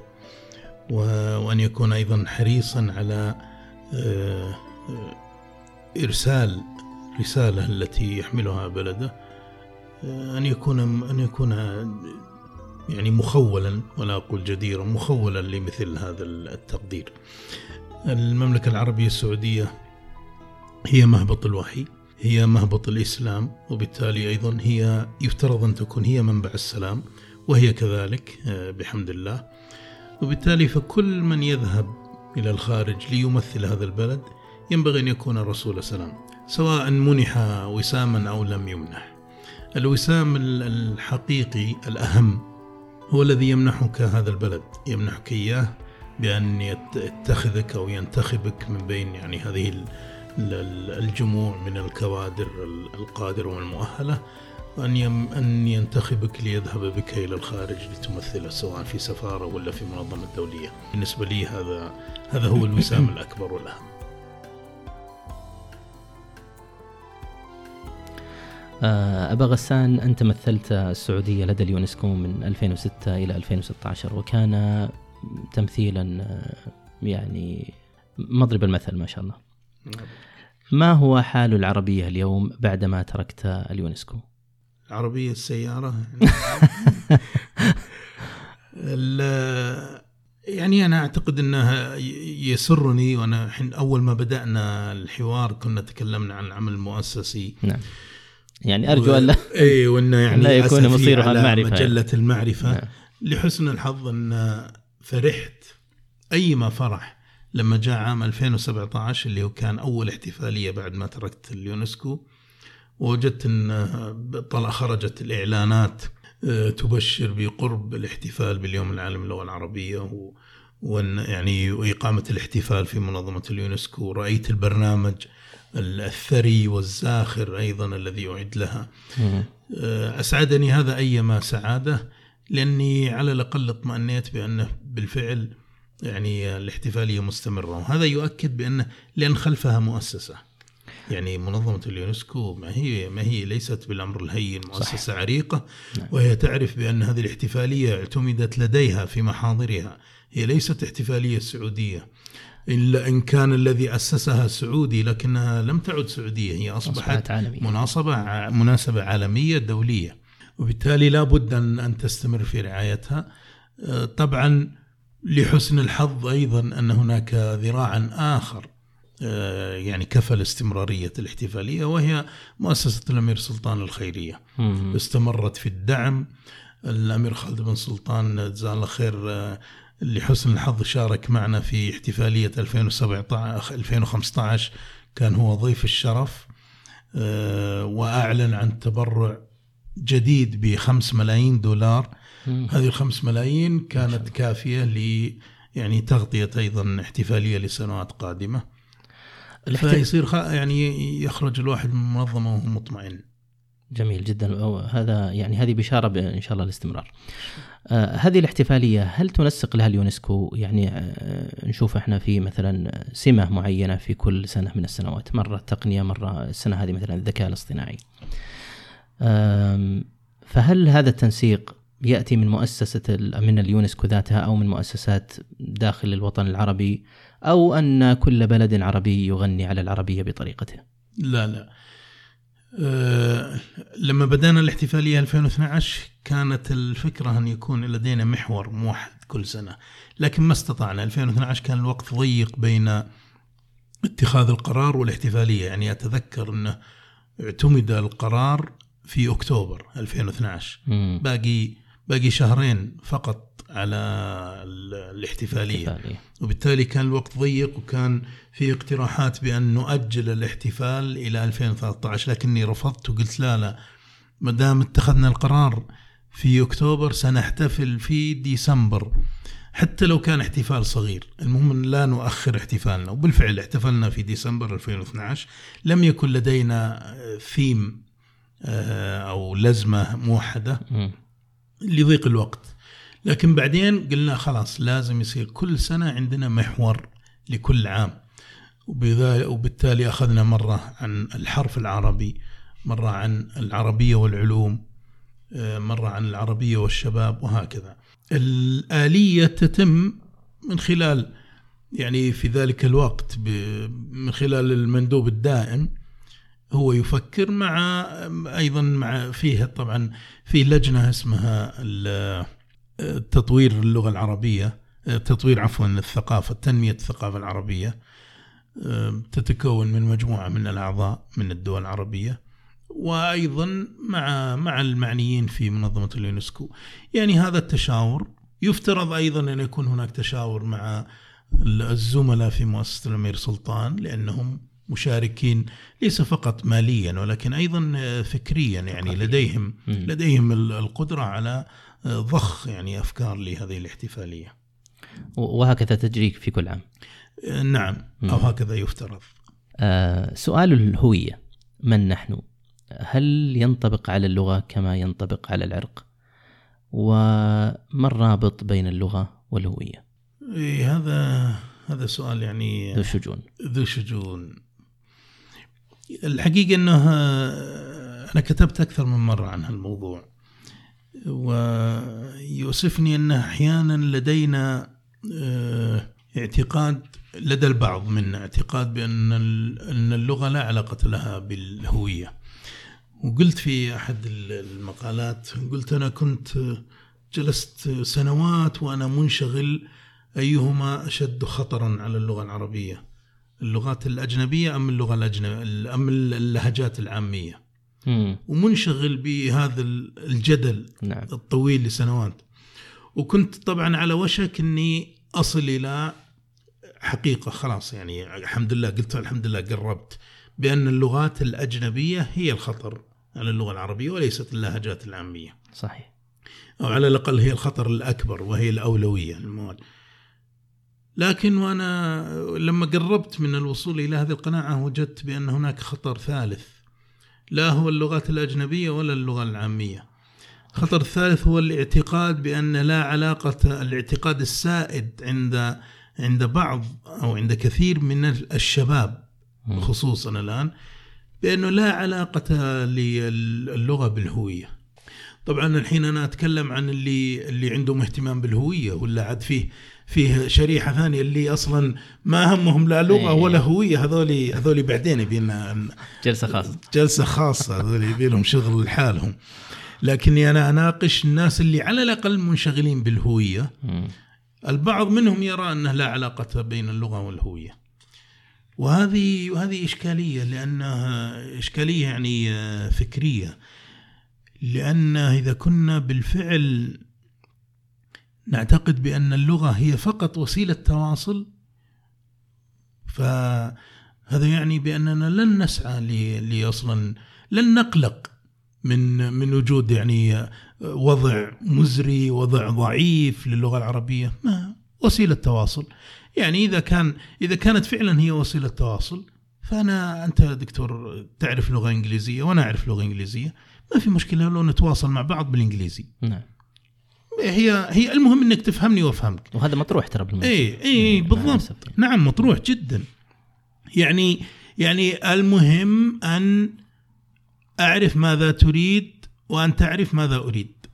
وأن يكون أيضا حريصا على آه، إرسال رسالة التي يحملها بلده آه، أن يكون أن يكون يعني مخولا ولا أقول جديرا مخولا لمثل هذا التقدير. المملكة العربية السعودية هي مهبط الوحي. هي مهبط الإسلام وبالتالي أيضا هي يفترض أن تكون هي منبع السلام وهي كذلك آه، بحمد الله. وبالتالي فكل من يذهب إلى الخارج ليمثل هذا البلد ينبغي أن يكون رسول سلام سواء منح وساما أو لم يمنح. الوسام ال- الحقيقي الأهم هو الذي يمنحك هذا البلد يمنحك إياه بأن يت- يتخذك أو ينتخبك من بين يعني هذه الجموع من الكوادر ال- القادرة والمؤهلة يم أن ينتخبك ليذهب بك إلى الخارج لتمثله سواء في سفارة ولا في منظمة دولية. بالنسبة لي هذا هذا هو الوسام (laughs) الأكبر والأهم. آه، أبا غسان أنت مثلت السعودية لدى اليونسكو من 2006 إلى 2016 وكان تمثيلا آه، يعني مضرب المثل ما شاء الله. ما هو حال العربية اليوم بعدما تركت اليونسكو؟ عربية السيارة. يعني يعني أنا أعتقد أنها يسرني وأنا حين أول ما بدأنا الحوار كنا تكلمنا عن العمل المؤسسي. نعم. يعني أرجو أن لا إي وإنه يعني لا يكون مصيرها المعرفة. مجلة المعرفة. نعم. لحسن الحظ أن فرحت ايما فرح. لما جاء عام 2017 اللي هو كان أول احتفالية بعد ما تركت اليونسكو ووجدت إن طلع خرجت الإعلانات آه، تبشر بقرب الاحتفال باليوم العالمي للغة العربية و وإن يعني واقامه الاحتفال في منظمة اليونسكو رايت البرنامج الثري والزاخر أيضا الذي أعد لها. آه، أسعدني هذا أيما سعادة لأني على الأقل اطمأنيت بأنه بالفعل يعني الاحتفالية مستمرة وهذا يؤكد بانه لأن خلفها مؤسسة يعني منظمة اليونسكو ما هي ما هي ليست بالأمر الهين مؤسسة صحيح. عريقة نعم. وهي تعرف بأن هذه الاحتفالية اعتمدت لديها في محاضرها هي ليست احتفالية سعودية إلا إن كان الذي أسسها سعودي لكنها لم تعد سعودية هي أصبحت عالمية. مناسبة مناسبة عالمية دولية وبالتالي لا بد أن, أن تستمر في رعايتها آه، طبعا لحسن الحظ أيضا أن هناك ذراعا آخر آه، يعني كفل استمرارية الاحتفالية وهي مؤسسة الأمير سلطان الخيرية. استمرت في الدعم. الأمير خالد بن سلطان جزاه الله خير آه، لحسن الحظ شارك معنا في احتفالية 2017 2015 كان هو ضيف الشرف آه، وأعلن عن تبرع جديد بخمس ملايين دولار هذه الخمس ملايين كانت كافية ل يعني تغطية أيضا احتفالية لسنوات قادمة فيصير يعني يخرج الواحد من المنظمة وهو مطمئن جميل جدا هذا يعني هذه بشارة إن شاء الله الاستمرار. آه هذه الاحتفالية هل تنسق لها اليونسكو؟ يعني آه نشوف إحنا في مثلا سمة معينة في كل سنة من السنوات، مرة التقنية، مرة السنة هذه مثلا الذكاء الاصطناعي. آه فهل هذا التنسيق يأتي من مؤسسة من اليونسكو ذاتها أو من مؤسسات داخل الوطن العربي أو أن كل بلد عربي يغني على العربية بطريقته؟ لا لا. أه لما بدأنا الاحتفالية 2012 كانت الفكرة أن يكون لدينا محور موحد كل سنة. لكن ما استطعنا. 2012 كان الوقت ضيق بين اتخاذ القرار والاحتفالية. يعني أتذكر أنه اعتمد القرار في أكتوبر 2012 مم. باقي باقي شهرين فقط على الاحتفالية. وبالتالي كان الوقت ضيق وكان في اقتراحات بأن نؤجل الاحتفال إلى 2013 لكني رفضت وقلت لا لا. ما دام اتخذنا القرار في أكتوبر سنحتفل في ديسمبر حتى لو كان احتفال صغير. المهم لا نؤخر احتفالنا. وبالفعل احتفلنا في ديسمبر 2012 لم يكن لدينا ثيم آه، أو لزمة موحدة. لضيق الوقت. لكن بعدين قلنا خلاص لازم يصير كل سنة عندنا محور لكل عام. وبالتالي أخذنا مرة عن الحرف العربي مرة عن العربية والعلوم آه، مرة عن العربية والشباب وهكذا. الآلية تتم من خلال يعني في ذلك الوقت من خلال المندوب الدائم. هو يفكر مع أيضا مع فيه طبعا في لجنة اسمها تطوير اللغة العربية تطوير عفوا الثقافة تنمية الثقافة العربية تتكون من مجموعة من الأعضاء من الدول العربية وأيضا مع مع المعنيين في منظمة اليونسكو. يعني هذا التشاور يفترض أيضا أن يكون هناك تشاور مع الزملاء في مؤسسة الأمير سلطان لأنهم مشاركين ليس فقط ماليا ولكن أيضا فكريا يعني لديهم لديهم القدرة على ضخ يعني أفكار لهذه الاحتفالية. وهكذا تجري في كل عام. نعم أو هكذا يفترض. آه سؤال الهوية من نحن؟ هل ينطبق على اللغة كما ينطبق على العرق؟ وما الرابط بين اللغة والهوية؟ إيه هذا هذا سؤال يعني ذو شجون ذو شجون الحقيقة أنه أنا كتبت أكثر من مرة عن هالموضوع. ويؤسفني أنه أحيانا لدينا آه، اعتقاد لدى البعض منا اعتقاد بأن أن اللغة لا علاقة لها بالهوية. وقلت في أحد المقالات قلت أنا كنت جلست سنوات وأنا منشغل أيهما أشد خطرا على اللغة العربية. اللغات الأجنبية أم اللغة الأجنبية أم اللهجات العامية؟ مم. ومنشغل بهذا الجدل نعم. الطويل لسنوات. وكنت طبعا على وشك أني أصل إلى حقيقة خلاص يعني الحمد لله قلت الحمد لله قربت بأن اللغات الأجنبية هي الخطر على اللغة العربية وليست اللهجات العامية. صحيح. أو على الأقل هي الخطر الأكبر وهي الأولوية المواد لكن وأنا لما قربت من الوصول إلى هذه القناعة وجدت بأن هناك خطر ثالث. لا هو اللغات الأجنبية ولا اللغة العامية. الخطر الثالث هو الاعتقاد بأن لا علاقة الاعتقاد السائد عند عند بعض أو عند كثير من الشباب خصوصا الآن بأنه لا علاقة للغة بالهوية. طبعا الحين أنا أتكلم عن اللي اللي عندهم اهتمام بالهوية ولا عاد فيه فيه شريحة ثانية اللي أصلا ما همهم لا لغة إيه. ولا هوية. هذول هذول بعدين يبينا جلسة خاصة. جلسة خاصة. هذول يبي لهم شغل لحالهم لكني أنا أناقش الناس اللي على الأقل منشغلين بالهوية. مم. البعض منهم يرى أنه لا علاقة بين اللغة والهوية. وهذه وهذه إشكالية لأنها إشكالية يعني آه، فكرية. لأن إذا كنا بالفعل نعتقد بأن اللغة هي فقط وسيلة تواصل فهذا يعني بأننا لن نسعى لأصلا لن نقلق من من وجود يعني وضع مزري وضع ضعيف للغة العربية. ما وسيلة تواصل. يعني إذا كان إذا كانت فعلا هي وسيلة تواصل فأنا أنت دكتور تعرف لغة إنجليزية وأنا أعرف لغة إنجليزية ما في مشكلة لو نتواصل مع بعض بالإنجليزي. نعم. هي هي المهم إنك تفهمني وأفهمك. وهذا مطروح ترى بالمناسبة. اي اي مع بالضبط. نعم مطروح جدا. يعني يعني المهم أن أعرف ماذا تريد وأن تعرف ماذا أريد.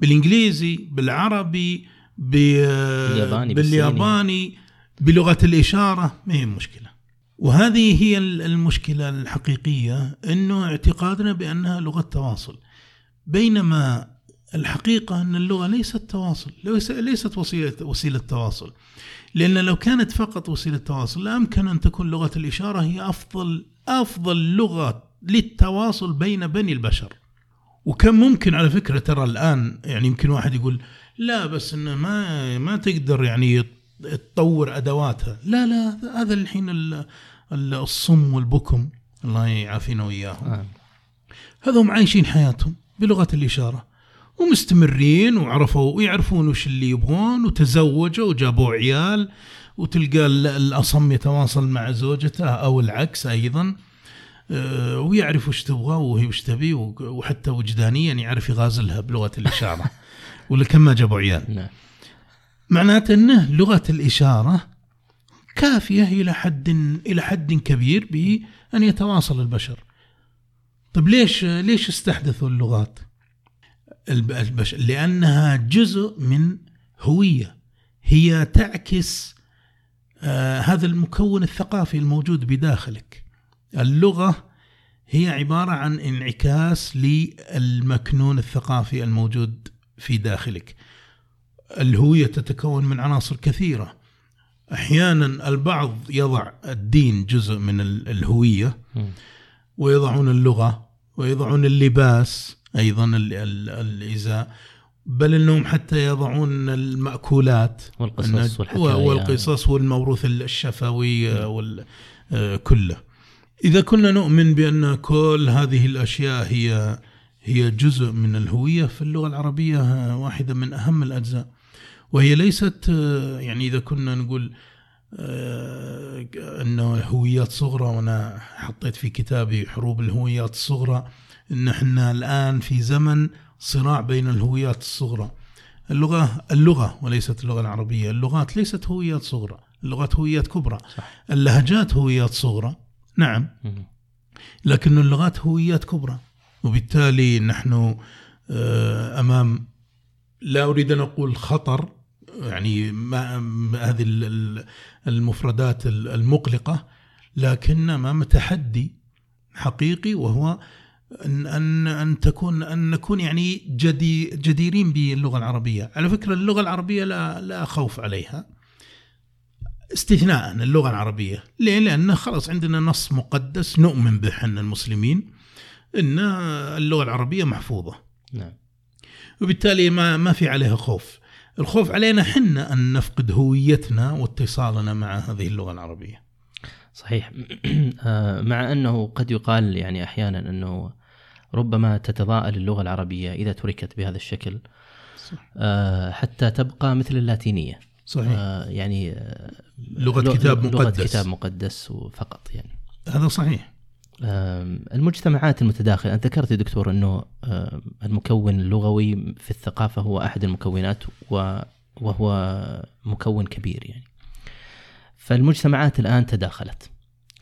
بالإنجليزي بالعربي بالياباني، بالياباني بلغة الإشارة ما هي مشكله وهذه هي المشكلة الحقيقية إنه اعتقادنا بأنها لغة تواصل. بينما الحقيقة أن اللغة ليست تواصل ليس- ليست وسيله وسيلة تواصل. لأن لو كانت فقط وسيلة تواصل لا يمكن أن تكون لغة الإشارة هي افضل أفضل لغة للتواصل بين بني البشر. وكم ممكن على فكرة ترى الآن يعني يمكن واحد يقول لا بس انه ما ما تقدر يعني تطور أدواتها. لا لا هذا الحين ال- ال- الصم والبكم. الله يعافينا وإياهم. آه. هذول عايشين حياتهم بلغة الإشارة. ومستمرين وعرفوا ويعرفون وش اللي يبغون وتزوجوا وجابوا عيال وتلقى ال- الأصم يتواصل مع زوجته أو العكس أيضا آه، ويعرف وش تبغى وهي وش تبي وحتى وجدانيا يعرف يغازلها بلغة الإشارة (laughs) ولا كم ما جابوا عيال نعم معناته إنه لغة الإشارة كافية إلى حد إلى حد كبير بان يتواصل البشر. طيب ليش ليش استحدثوا اللغات؟ الب- البشر لأنها جزء من هوية هي تعكس آه هذا المكون الثقافي الموجود بداخلك. اللغة هي عبارة عن انعكاس للمكنون الثقافي الموجود في داخلك. الهوية تتكون من عناصر كثيرة أحيانا البعض يضع الدين جزء من ال- الهوية. ويضعون اللغة ويضعون اللباس أيضا ال- ال- الإزاء بل أنهم حتى يضعون المأكولات والقصص أن- والحكاية والقصص والموروث الشفوي وال آه، كله. إذا كنا نؤمن بأن كل هذه الأشياء هي هي جزء من الهوية فاللغة العربية آه، واحدة من أهم الأجزاء. وهي ليست آه، يعني إذا كنا نقول آه، أنه هويات صغرى وأنا حطيت في كتابي حروب الهويات الصغرى أن إحنا الآن في زمن صراع بين الهويات الصغرى. اللغة اللغة وليست اللغة العربية. اللغات ليست هويات صغرى. اللغات هويات كبرى. صح. اللهجات هويات صغرى. نعم. لكن اللغات هويات كبرى. وبالتالي نحن آه، أمام لا أريد أن أقول خطر يعني ما هذه ال- ال- المفردات ال- المقلقة لكن امام تحدي حقيقي وهو أن أن أن تكون أن نكون يعني جدي جديرين باللغة العربية، على فكرة اللغة العربية لا لا خوف عليها. استثناء اللغة العربية، ليه؟ لأن خلاص عندنا نص مقدس نؤمن به إحنا المسلمين إن اللغة العربية محفوظة. نعم وبالتالي ما ما في عليها خوف. الخوف علينا حنا أن نفقد هويتنا واتصالنا مع هذه اللغة العربية. صحيح. (clears throat) آه، مع أنه قد يقال يعني أحيانا أنه ربما تتضاءل اللغة العربية إذا تركت بهذا الشكل صح. آه، حتى تبقى مثل اللاتينية. صحيح. آه، يعني آه، لغة لغ- كتاب لغة مقدس. كتاب مقدس فقط يعني. هذا صحيح. المجتمعات المتداخلة أنت ذكرت يا دكتور أنه آم، المكون اللغوي في الثقافة هو أحد المكونات وهو مكون كبير يعني. فالمجتمعات الآن تداخلت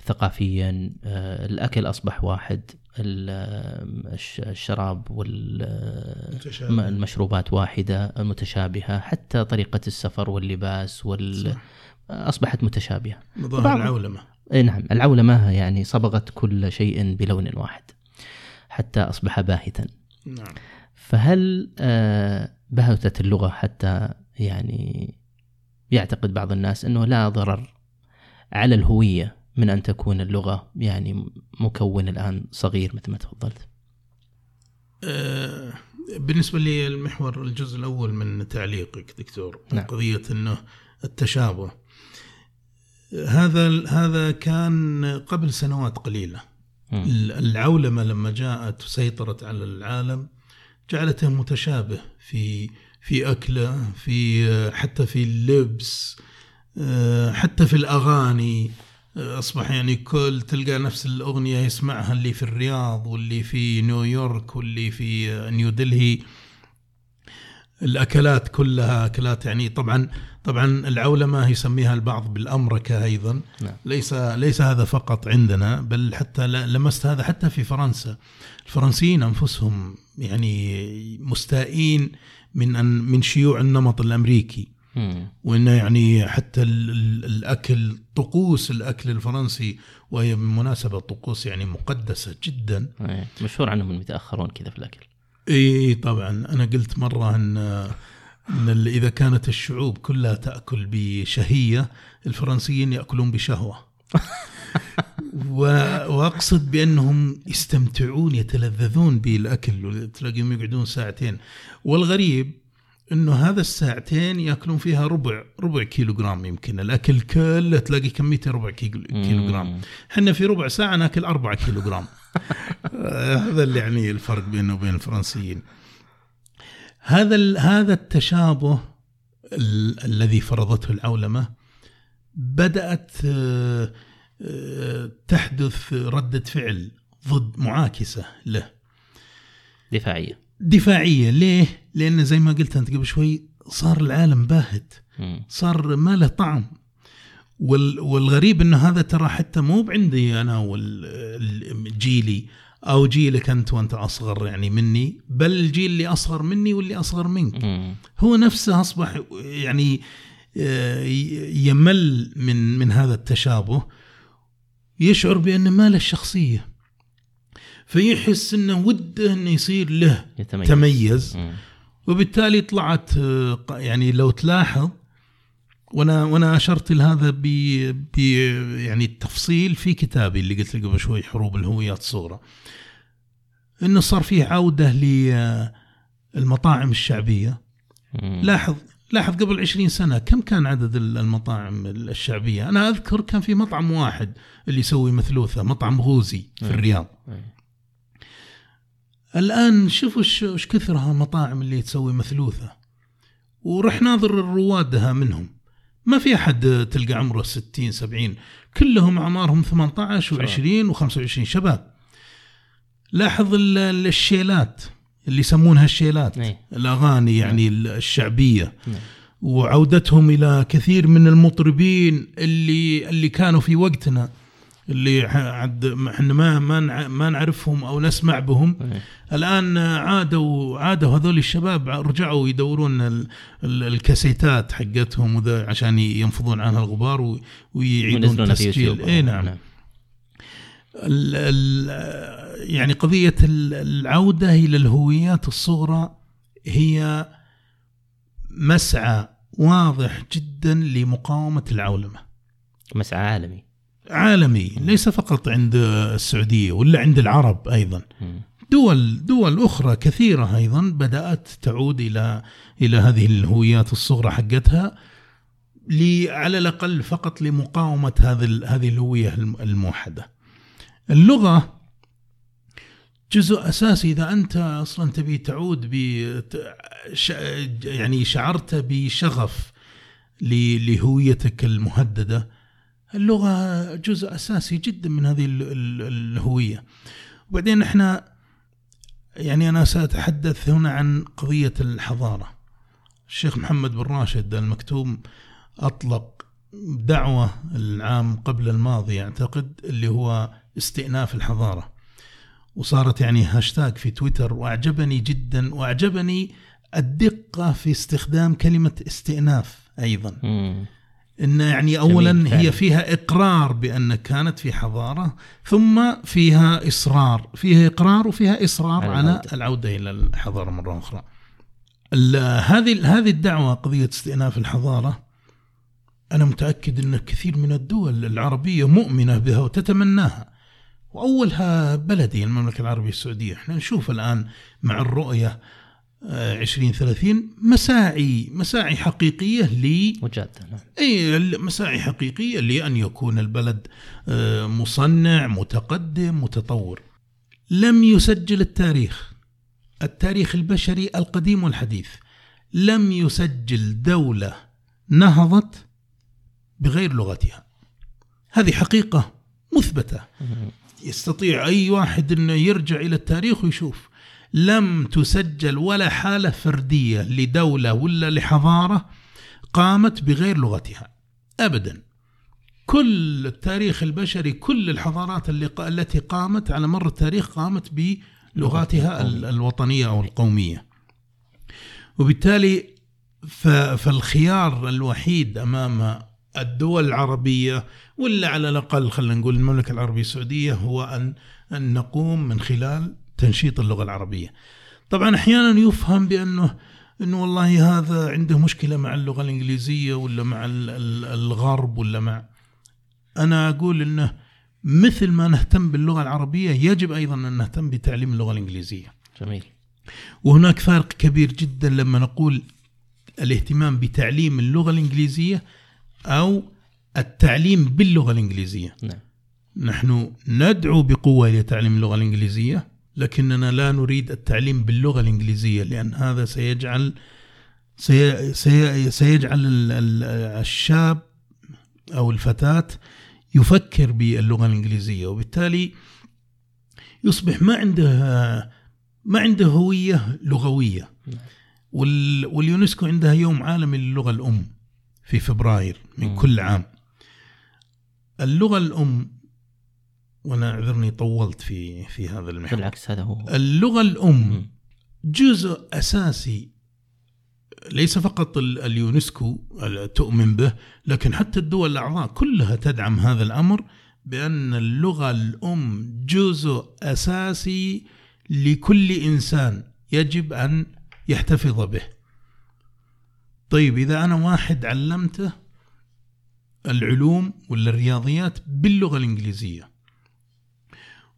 ثقافيا آه، الأكل أصبح واحد الشراب. والمشروبات واحدة متشابهة حتى طريقة السفر واللباس وال... صح. أصبحت متشابهة مظاهر العولمة نعم العولمة يعني صبغت كل شيء بلون واحد حتى أصبح باهتا نعم فهل آه، بهتت اللغة حتى يعني يعتقد بعض الناس أنه لا ضرر على الهوية من أن تكون اللغة يعني مكون الآن صغير مثل ما تفضلت آه، بالنسبة لي المحور الجزء الأول من تعليقك دكتور نعم. قضية أنه التشابه هذا هذا كان قبل سنوات قليلة مم. العولمة لما جاءت وسيطرت على العالم جعلته متشابه في في أكلة في حتى في اللبس حتى في الأغاني آه، أصبح يعني كل تلقى نفس الأغنية يسمعها اللي في الرياض واللي في نيويورك واللي في آه، نيودلهي الأكلات كلها أكلات يعني طبعا طبعا العولمة يسميها البعض بالأمركة أيضا نعم. ليس ليس هذا فقط عندنا بل حتى لمست هذا حتى في فرنسا الفرنسيين أنفسهم يعني مستائين من أن من شيوع النمط الأمريكي. وإنه يعني حتى ال- ال- الأكل طقوس الأكل الفرنسي وهي بالمناسبه طقوس يعني مقدسة جدا. إيه، مشهور عنهم انهم يتأخرون كذا في الأكل. إي طبعا. أنا قلت مرة إن إن إذا كانت الشعوب كلها تأكل بشهية الفرنسيين يأكلون بشهوة. (laughs) وأقصد بأنهم يستمتعون يتلذذون بالأكل تلاقيهم يقعدون ساعتين. والغريب إنه هذا الساعتين يأكلون فيها ربع ربع كيلو جرام يمكن. الأكل كله تلاقي كميته ربع كيلو, جرام. إحنا في ربع ساعة نأكل أربعة كيلو جرام (laughs) آه، هذا اللي يعني الفرق بينه وبين الفرنسيين. هذا هذا التشابه ال- الذي فرضته العولمة بدأت آه، آه، تحدث ردة فعل ضد معاكسة له. دفاعية. دفاعية. ليه؟ لأن زي ما قلت أنت قبل شوي صار العالم باهت. صار ما له طعم. وال والغريب إنه هذا ترى حتى مو بعندي أنا وجيلي أو جيلك أنت وأنت أصغر يعني مني بل الجيل اللي أصغر مني واللي أصغر منك. هو نفسه أصبح يعني آه، يمل من من هذا التشابه. يشعر بأن ما له شخصيه فيحس إنه وده إنه يصير له يتميز. تميز. مم. وبالتالي طلعت آه، يعني لو تلاحظ وأنا وأنا أشرت لهذا ب يعني التفصيل في كتابي اللي قلت لك قبل شوي حروب الهويات الصغرى إنه صار فيه عودة للمطاعم الشعبية مم. لاحظ لاحظ قبل 20 سنة كم كان عدد المطاعم الشعبية أنا أذكر كان في مطعم واحد اللي يسوي مثلوثة مطعم غوزي في. الرياض. الآن شوفوا إيش إيش كثر هالمطاعم اللي تسوي مثلوثة. ورح ناظر روادها منهم. ما في أحد تلقى عمره 60 70 كلهم أعمارهم 18 و20 و25 شباب. لاحظ ال- ال- الشيلات اللي يسمونها الشيلات. إيه. الأغاني يعني الشعبية. نعم. وعودتهم إلى كثير من المطربين اللي اللي كانوا في وقتنا. اللي عد إحنا ما ما ما نعرفهم أو نسمع بهم. إيه. الآن عادوا عادوا هذول الشباب رجعوا يدورون ال- ال- الكاسيتات حقتهم وذا عشان ينفضون عنها الغبار ويعيدون تسجيل. اي نعم. ال ال يعني قضية ال- العودة إلى الهويات الصغرى هي مسعى واضح جدا لمقاومة العولمة. مسعى عالمي. عالمي ليس فقط عند السعودية ولا عند العرب أيضا مم. دول دول أخرى كثيرة أيضا بدأت تعود إلى إلى هذه الهويات الصغرى حقتها لي على الأقل فقط لمقاومة هذه ال- هذه الهوية الم- الموحدة اللغة جزء أساسي إذا أنت أصلا تبي تعود ب يعني شعرت بشغف لهويتك المهددة اللغة جزء أساسي جدا من هذه ال- ال- الهوية. وبعدين إحنا يعني أنا سأتحدث هنا عن قضية الحضارة. الشيخ محمد بن راشد المكتوم أطلق دعوة العام قبل الماضي أعتقد اللي هو استئناف الحضارة. وصارت يعني هاشتاج في تويتر وأعجبني جدا وأعجبني الدقة في استخدام كلمة استئناف أيضا. إن يعني اولا. هي فيها إقرار بأن كانت في حضارة ثم فيها إصرار فيها إقرار وفيها إصرار على على العودة. العودة إلى الحضارة مرة أخرى هذه هذه الدعوة قضية استئناف الحضارة أنا متأكد إن كثير من الدول العربية مؤمنة بها وتتمناها وأولها بلدي المملكة العربية السعودية إحنا نشوف الآن مع الرؤية آه، 2030 مساعي مساعي حقيقية ل وجاده نعم. أي مساعي حقيقية لأن يكون البلد آه، مصنع متقدم متطور. لم يسجل التاريخ. التاريخ البشري القديم والحديث. لم يسجل دولة نهضت بغير لغتها. هذه حقيقة مثبتة. مم. يستطيع أي واحد إنه يرجع إلى التاريخ ويشوف. لم تسجل ولا حالة فردية لدولة ولا لحضارة قامت بغير لغتها. ابدا. كل التاريخ البشري كل الحضارات اللي التي قامت على مر التاريخ قامت بلغاتها ال- الوطنية أو القومية. وبالتالي فالخيار الوحيد أمام الدول العربية ولا على الأقل خلينا نقول المملكة العربية السعودية هو ان أن نقوم من خلال تنشيط اللغة العربية. طبعا أحيانا يفهم بأنه إنه والله هذا عنده مشكلة مع اللغة الإنجليزية ولا مع ال- ال- الغرب ولا مع أنا أقول إنه مثل ما نهتم باللغة العربية يجب أيضا أن نهتم بتعليم اللغة الإنجليزية. جميل وهناك فرق كبير جدا لما نقول الاهتمام بتعليم اللغة الإنجليزية أو التعليم باللغة الإنجليزية. نعم نحن ندعو بقوة إلى تعليم اللغة الإنجليزية لكننا لا نريد التعليم باللغة الإنجليزية لأن هذا سيجعل سي سي سيجعل ال- ال- الشاب أو الفتاة يفكر باللغة الإنجليزية وبالتالي يصبح ما عنده ما عنده هوية لغوية وال واليونسكو عندها يوم عالمي للغة الأم في فبراير من. كل عام اللغة الأم وأنا اعذرني طولت في في هذا المحور بالعكس هذا هو اللغة الأم. جزء أساسي ليس فقط ال- اليونسكو ال- تؤمن به لكن حتى الدول الأعضاء كلها تدعم هذا الأمر بأن اللغة الأم جزء أساسي لكل إنسان يجب أن يحتفظ به. طيب إذا أنا واحد علمته العلوم ولا الرياضيات باللغة الإنجليزية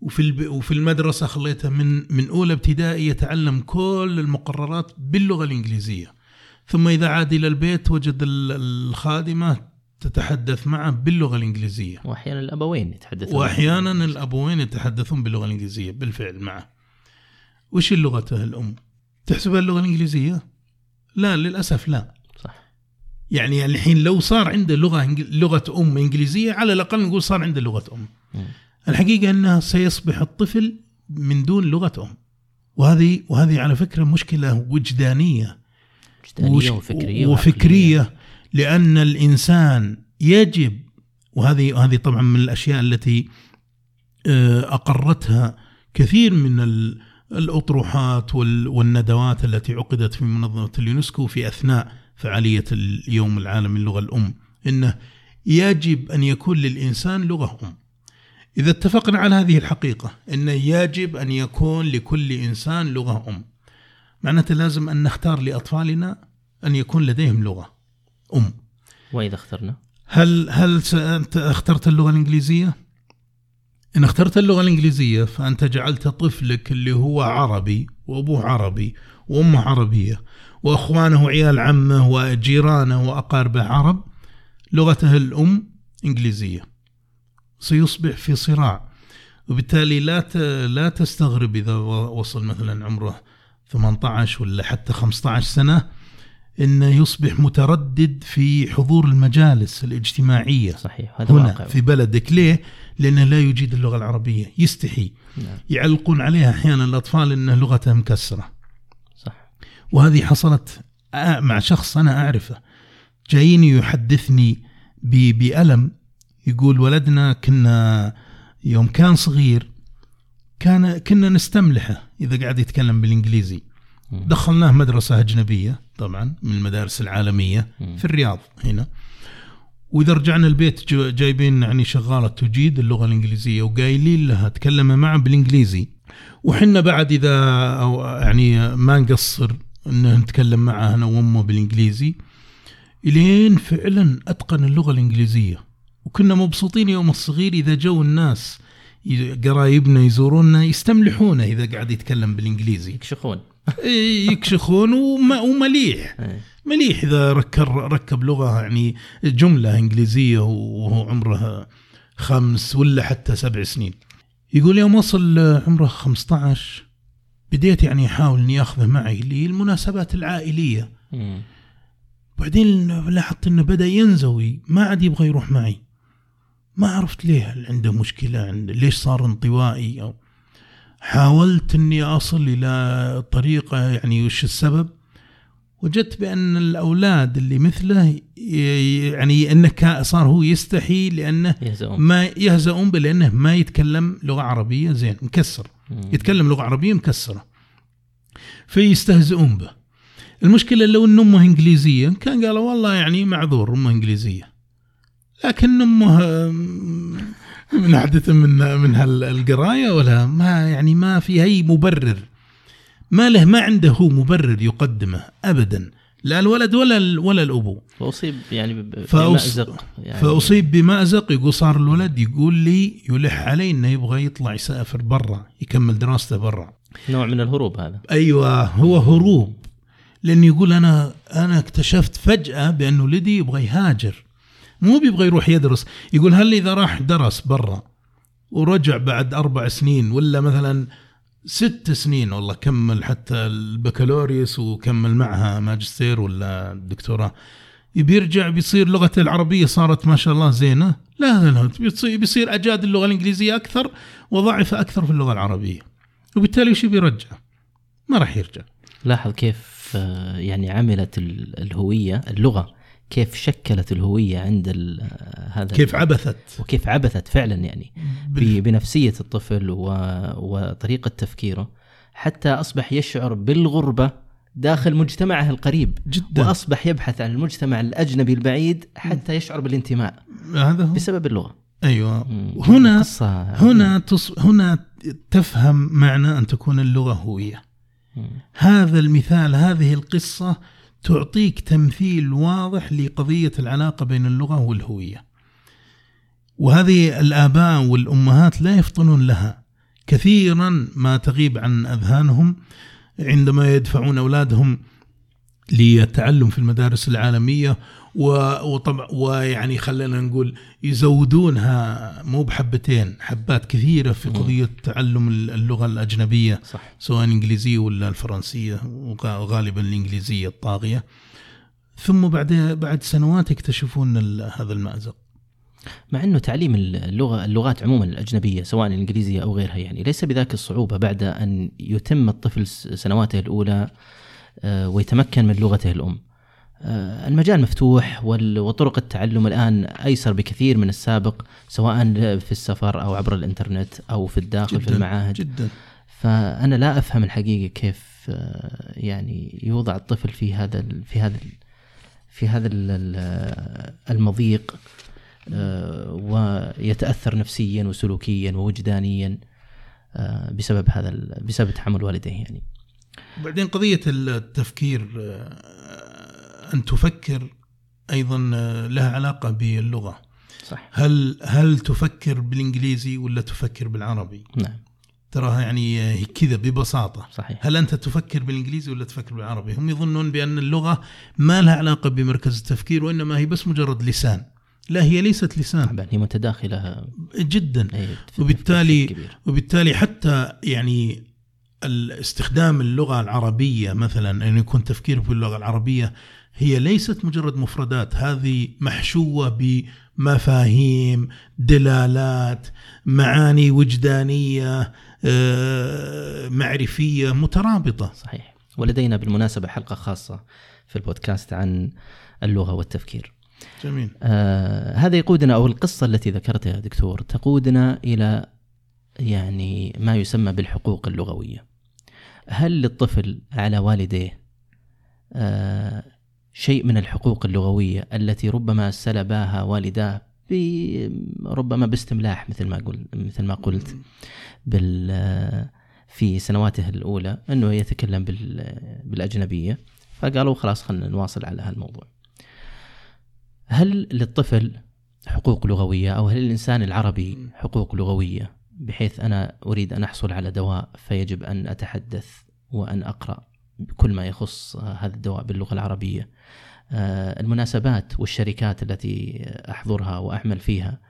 وفي. وفي المدرسة خليته من من أولى ابتدائي يتعلم كل المقررات باللغة الإنجليزية. ثم إذا عاد إلى البيت وجد ال- الخادمة تتحدث معه باللغة الإنجليزية. وأحيانا الأبوين يتحدثون وأحيانا الأبوين يتحدثون باللغة الإنجليزية بالفعل معه. وش لغته الأم؟ تحسبها اللغة الإنجليزية؟ لا للأسف لا. صح. يعني الحين لو صار عنده لغة لغة أم إنجليزية على الأقل نقول صار عنده لغة أم. مم. الحقيقة انه سيصبح الطفل من دون لغه ام وهذه وهذه على فكرة مشكلة وجدانية. وجدانيه وش- وفكرية وفكرية لأن الإنسان يجب وهذه هذه طبعا من الأشياء التي آه، أقرتها كثير من ال- الأطروحات وال- والندوات التي عقدت في منظمة اليونسكو في أثناء فعالية اليوم العالمي للغة الأم. إنه يجب أن يكون للإنسان لغة أم. إذا اتفقنا على هذه الحقيقة انه يجب أن يكون لكل إنسان لغة أم. معناته لازم أن نختار لأطفالنا أن يكون لديهم لغة أم. وإذا اخترنا هل هل أنت اخترت اللغة الإنجليزية؟ إن اخترت اللغة الإنجليزية فأنت جعلت طفلك اللي هو عربي وأبوه عربي وأمه عربية وأخوانه عيال عمه وجيرانه وأقاربه عرب لغته الأم إنجليزية. سيصبح في صراع. وبالتالي لا لا تستغرب إذا وصل مثلا عمره 18 ولا حتى 15 سنة انه يصبح متردد في حضور المجالس الاجتماعية صحيح هذا هنا واقع في بلدك ليه؟ لأنه لا يجيد اللغة العربية يستحي نعم. يعلقون عليها أحيانا الأطفال انه لغته مكسرة صح وهذه حصلت مع شخص أنا أعرفه جايني يحدثني بألم يقول ولدنا كنا يوم كان صغير كان كنا نستملحه إذا قاعد يتكلم بالإنجليزي. دخلناه مدرسة أجنبية طبعا من المدارس العالمية. في الرياض هنا وإذا رجعنا البيت جايبين يعني شغالة تجيد اللغة الإنجليزية وقايلين لها تكلم معه بالإنجليزي وحنا بعد إذا أو يعني ما نقصر إن نتكلم معه أنا وأمه بالإنجليزي إلين فعلا أتقن اللغة الإنجليزية وكنا مبسوطين يوم الصغير إذا جو الناس قرايبنا يزورونا يستملحونه إذا قاعد يتكلم بالإنجليزي. يكشخون. إيه، يكشخون وم- ومليح. (laughs) إيه. مليح إذا ركب ركب لغة يعني جملة إنجليزية وهو عمره خمس ولا حتى سبع سنين. يقول يوم وصل عمره 15 بديت يعني أحاول إني أخذه معي للمناسبات العائلية. مم. بعدين لاحظت إنه بدأ ينزوي ما عاد يبغى يروح معي. ما عرفت ليه عنده مشكلة عنده ليش صار انطوائي؟ أو حاولت إني أصل إلى طريقة يعني وش السبب؟ وجدت بأن الأولاد اللي مثله يعني كا- صار هو يستحي لأنه يهزؤون. ما يهزؤون به لأنه ما يتكلم لغة عربية زين مكسر مم. يتكلم لغة عربية مكسرة. فيستهزئون به. المشكلة لو ان امه إنجليزية كان قالوا والله يعني معذور امه إنجليزية. لكن أمه آم، من من من هالقراية ولا ما يعني ما في اي مبرر. ما له ما عنده هو مبرر يقدمه ابدا. لا الولد ولا ولا الأبو. فأصيب يعني ب- ب- فأص- بمأزق يعني. فأصيب بمأزق. يقول صار الولد يقول لي يلح علي إنه يبغى يطلع يسافر برا يكمل دراسته برا. نوع من الهروب هذا. أيوه هو هروب. لأنه يقول أنا أنا اكتشفت فجأة بأن ولدي يبغى يهاجر. مو بيبغى يروح يدرس. يقول هل إذا راح درس برا ورجع بعد أربع سنين ولا مثلا ست سنين والله كمل حتى البكالوريوس وكمل معها ماجستير ولا دكتوراه. بيرجع بيصير لغته العربية صارت ما شاء الله زينة؟ لا لا بيصير, أجاد اللغة الإنجليزية أكثر وضعف أكثر في اللغة العربية. وبالتالي وش بيرجع؟ ما راح يرجع. لاحظ كيف آه، يعني عملت ال- الهوية اللغة كيف شكلت الهوية عند هذا كيف عبثت. وكيف عبثت فعلا يعني بال- ب- بنفسية الطفل و... وطريقة تفكيره. حتى أصبح يشعر بالغربة داخل مجتمعه القريب جدا. وأصبح يبحث عن المجتمع الأجنبي البعيد حتى يشعر بالانتماء هذا هو. بسبب اللغة. أيوه. هنا قصة هنا تص... هنا تفهم معنى أن تكون اللغة هوية. هذا المثال هذه القصة تعطيك تمثيل واضح لقضية العلاقة بين اللغة والهوية. وهذه الآباء والأمهات لا يفطنون لها. كثيرا ما تغيب عن أذهانهم عندما يدفعون أولادهم للتعلم في المدارس العالمية و- وطبعا ويعني خلينا نقول يزودونها مو بحبتين حبات كثيرة في قضية تعلم اللغة الأجنبية صح. سواء الانجليزيه ولا الفرنسية وغالبا الإنجليزية الطاغية. ثم بعد بعد سنوات يكتشفون هذا المأزق. مع إنه تعليم اللغة اللغات عموما الأجنبية سواء الانجليزيه أو غيرها يعني ليس بذاك الصعوبة بعد أن يتم الطفل سنواته الأولى آه، ويتمكن من لغته الأم. آه، المجال مفتوح وطرق التعلم الآن أيسر بكثير من السابق سواء في السفر أو عبر الإنترنت أو في الداخل في المعاهد. جدا. فأنا لا أفهم الحقيقة كيف آه، يعني يوضع الطفل في هذا في هذا في هذا ال- ال- المضيق آه، ويتأثر نفسيا وسلوكيا ووجدانيا بسبب هذا بسبب تحمل والديه يعني. وبعدين قضية التفكير أن تفكر أيضا آه، لها علاقة باللغة. صح. هل هل تفكر بالإنجليزي ولا تفكر بالعربي؟ نعم. تراها يعني آه، كذا ببساطة. صحيح. هل أنت تفكر بالإنجليزي ولا تفكر بالعربي؟ هم يظنون بأن اللغة ما لها علاقة بمركز التفكير وإنما هي بس مجرد لسان. لا هي ليست لسان. طبعا هي متداخلة. جدا. وبالتالي. وبالتالي حتى يعني استخدام اللغة العربية مثلا أن يكون تفكير في اللغة العربية هي ليست مجرد مفردات هذه محشوة بمفاهيم دلالات معاني وجدانية آه، معرفية مترابطة. صحيح. ولدينا بالمناسبة حلقة خاصة في البودكاست عن اللغة والتفكير. جميل. آه هذا يقودنا أو القصة التي ذكرتها دكتور تقودنا إلى يعني ما يسمى بالحقوق اللغوية. هل للطفل على والديه آه شيء من الحقوق اللغوية التي ربما سلباها والداه ربما باستملاح مثل ما قل مثل ما قلت بال في سنواته الأولى أنه يتكلم بال- بالأجنبية فقالوا خلاص خلينا نواصل على هالموضوع. هل للطفل حقوق لغوية أو هل الانسان العربي حقوق لغوية بحيث أنا أريد أن أحصل على دواء فيجب أن أتحدث وأن أقرأ كل ما يخص هذا الدواء باللغة العربية. آه، المناسبات والشركات التي أحضرها وأعمل فيها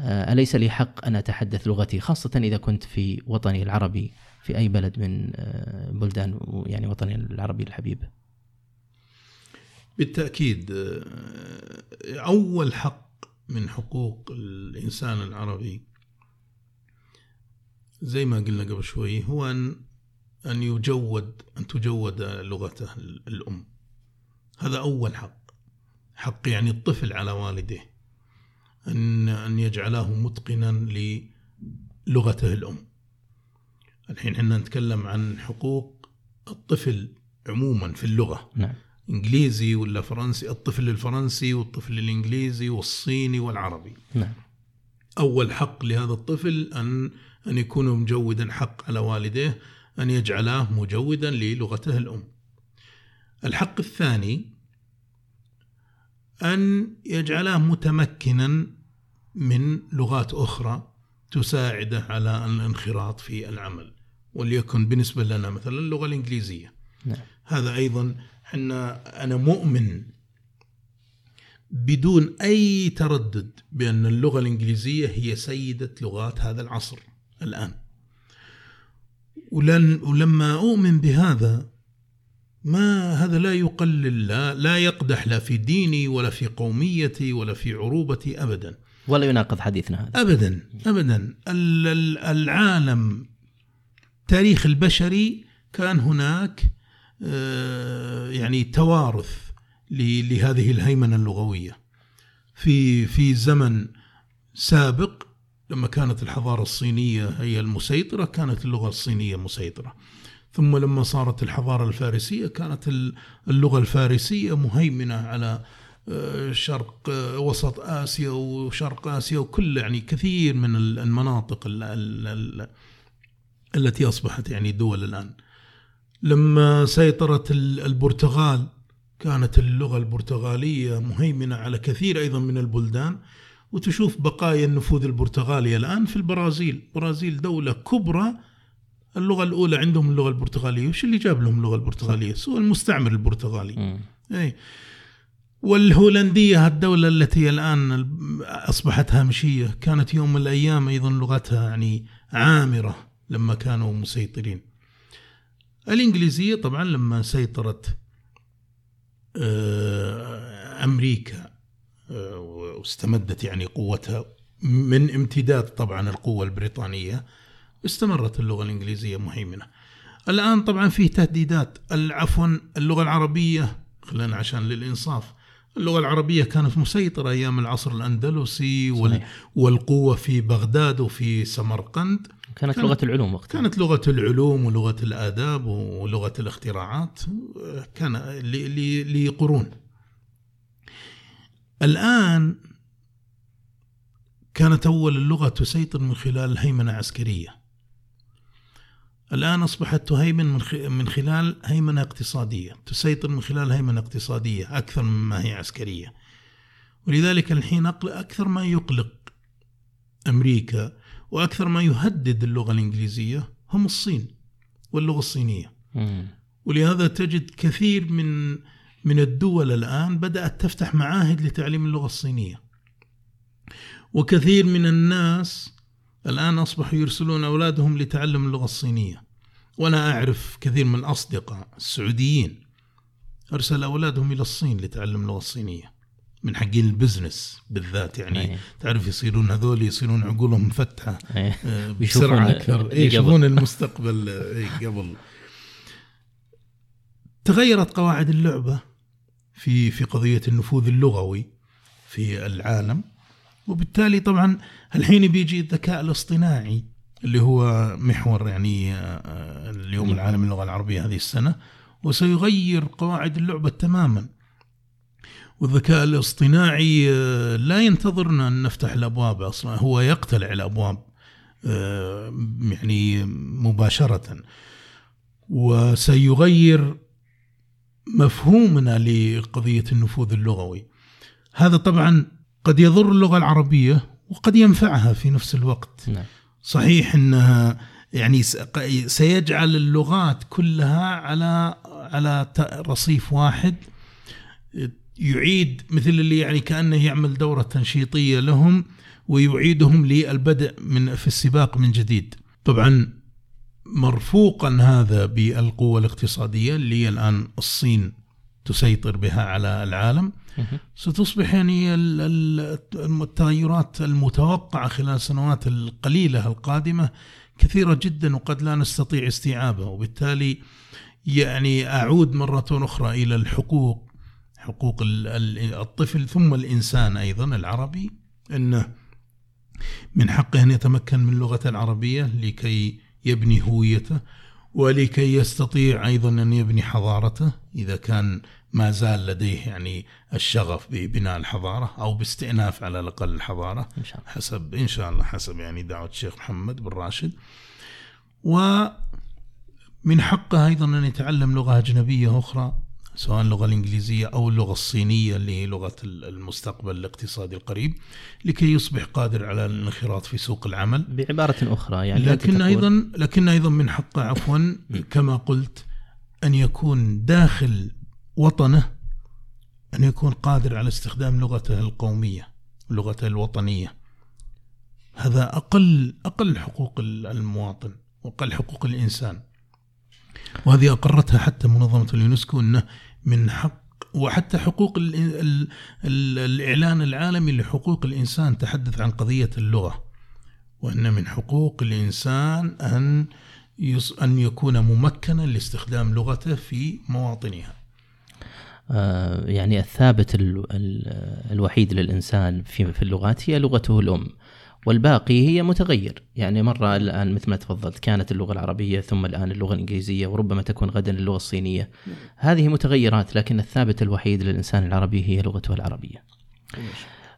آه، أليس لي حق أن أتحدث لغتي خاصة إذا كنت في وطني العربي في أي بلد من آه، بلدان يعني وطني العربي الحبيب. بالتأكيد آه، أول حق من حقوق الإنسان العربي زي ما قلنا قبل شوي هو أن أن يجود أن تجود لغته الأم هذا أول حق. حق يعني الطفل على والده. أن أن يجعله متقنا للغته الأم. الحين إحنا نتكلم عن حقوق الطفل عموما في اللغة. نعم. إنجليزي ولا فرنسي؟ الطفل الفرنسي والطفل الإنجليزي والصيني والعربي. نعم. أول حق لهذا الطفل أن أن يكون مجودا حق على والديه أن يجعلاه مجودا للغته الأم. الحق الثاني أن يجعلاه متمكنا من لغات أخرى تساعده على الانخراط في العمل وليكن بالنسبة لنا مثلا اللغة الإنجليزية نعم. هذا أيضا إحنا أنا مؤمن بدون أي تردد بأن اللغة الإنجليزية هي سيدة لغات هذا العصر الآن ولن ولما أؤمن بهذا ما هذا لا يقلل لا, لا يقدح لا في ديني ولا في قوميتي ولا في عروبتي ابدا. ولا يناقض حديثنا هذا. ابدا ابدا. ال- ال- العالم تاريخ البشري كان هناك آه، يعني توارث لهذه الهيمنة اللغوية. في في زمن سابق لما كانت الحضارة الصينية هي المسيطرة كانت اللغة الصينية مسيطرة. ثم لما صارت الحضارة الفارسية كانت ال- اللغة الفارسية مهيمنة على آه، شرق آه، وسط آسيا وشرق آسيا وكل يعني كثير من ال- المناطق ال ال ال التي أصبحت يعني دول الآن. لما سيطرت ال- البرتغال كانت اللغة البرتغالية مهيمنة على كثير أيضا من البلدان وتشوف بقايا النفوذ البرتغالي الآن في البرازيل، البرازيل دولة كبرى اللغة الأولى عندهم اللغة البرتغالية، وش اللي جاب لهم اللغة البرتغالية؟ سوى المستعمر البرتغالي. اي والهولندية الدولة التي الآن أصبحت هامشية كانت يوم من الأيام أيضا لغتها يعني عامرة لما كانوا مسيطرين. الإنجليزية طبعا لما سيطرت آه، أمريكا آه، واستمدت يعني قوتها من امتداد طبعا القوة البريطانية استمرت اللغة الإنجليزية مهيمنة. الآن طبعا فيه تهديدات. عفوا اللغة العربية خلينا عشان للإنصاف اللغة العربية كانت مسيطرة أيام العصر الأندلسي وال صحيح. والقوة في بغداد وفي سمرقند. كانت كانت- لغة العلوم وقتها. كانت لغة العلوم ولغة الآداب ولغة الاختراعات كان ل- ل- لقرون الآن كانت أول اللغة تسيطر من خلال هيمنة عسكرية. الآن أصبحت تهيمن من خ- من خلال هيمنة اقتصادية، تسيطر من خلال هيمنة اقتصادية أكثر مما هي عسكرية. ولذلك الحين أكثر ما يقلق أمريكا وأكثر ما يهدد اللغة الإنجليزية هم الصين واللغة الصينية. ولهذا تجد كثير من من الدول الآن بدأت تفتح معاهد لتعليم اللغة الصينية. وكثير من الناس الآن أصبحوا يرسلون أولادهم لتعلم اللغة الصينية وأنا أعرف كثير من الأصدقاء السعوديين أرسل أولادهم إلى الصين لتعلم اللغة الصينية من حقين البزنس بالذات يعني أيه. تعرف يصيرون هذول يصيرون عقولهم مفتحة إيه. آه، ويشوفون بسرعة أكثر اللي إيه، قبل. يشوفون المستقبل آه، إيه، قبل تغيرت قواعد اللعبة في في قضية النفوذ اللغوي في العالم وبالتالي طبعا الحين بيجي الذكاء الاصطناعي اللي هو محور يعني آه، اليوم العالمي للغة العربية هذه السنة وسيغير قواعد اللعبة تماما. والذكاء الاصطناعي آه، لا ينتظرنا أن نفتح الأبواب أصلا هو يقتلع الأبواب آه، يعني مباشرة. وسيغير مفهومنا لقضية النفوذ اللغوي. هذا طبعا قد يضر اللغة العربية وقد ينفعها في نفس الوقت. نعم. صحيح إنها يعني سيجعل اللغات كلها على على رصيف واحد. يعيد مثل اللي يعني كأنه يعمل دورة تنشيطية لهم ويعيدهم للبدء من في السباق من جديد. طبعا مرفوقا هذا بالقوة الاقتصادية اللي الآن الصين تسيطر بها على العالم. ستصبح يعني ال- ال- التغيرات المتوقعة خلال السنوات القليلة القادمة كثيرة جدا وقد لا نستطيع استيعابها وبالتالي يعني أعود مرة أخرى إلى الحقوق حقوق ال- ال- الطفل ثم الإنسان أيضا العربي أنه من حقه أن يتمكن من اللغة العربية لكي يبني هويته ولكي يستطيع أيضا أن يبني حضارته إذا كان ما زال لديه يعني الشغف ببناء الحضارة أو باستئناف على الأقل الحضارة إن شاء الله. حسب إن شاء الله حسب يعني دعوة الشيخ محمد بن راشد. ومن حقه أيضا أن يتعلم لغة أجنبية أخرى سواء اللغة الإنجليزية أو اللغة الصينية اللي هي لغة المستقبل الاقتصادي القريب لكي يصبح قادر على الانخراط في سوق العمل. بعبارة أخرى يعني لكن أيضا لكن أيضا من حقه عفوا كما قلت أن يكون داخل وطنه أن يكون قادر على استخدام لغته القومية لغته الوطنية هذا أقل أقل حقوق المواطن وأقل حقوق الإنسان وهذه أقرتها حتى منظمة اليونسكو إنه من حق وحتى حقوق ال ال ال الإعلان العالمي لحقوق الإنسان تحدث عن قضية اللغة وأن من حقوق الإنسان أن. أن يكون ممكنا لاستخدام لغته في مواطنها. آه، يعني الثابت ال ال الوحيد للإنسان في, في اللغات هي لغته الأم والباقي هي متغير. يعني مرة الآن مثل ما تفضلت كانت اللغة العربية ثم الآن اللغة الإنجليزية وربما تكون غدا اللغة الصينية. هذه متغيرات لكن الثابت الوحيد للإنسان العربي هي لغته العربية.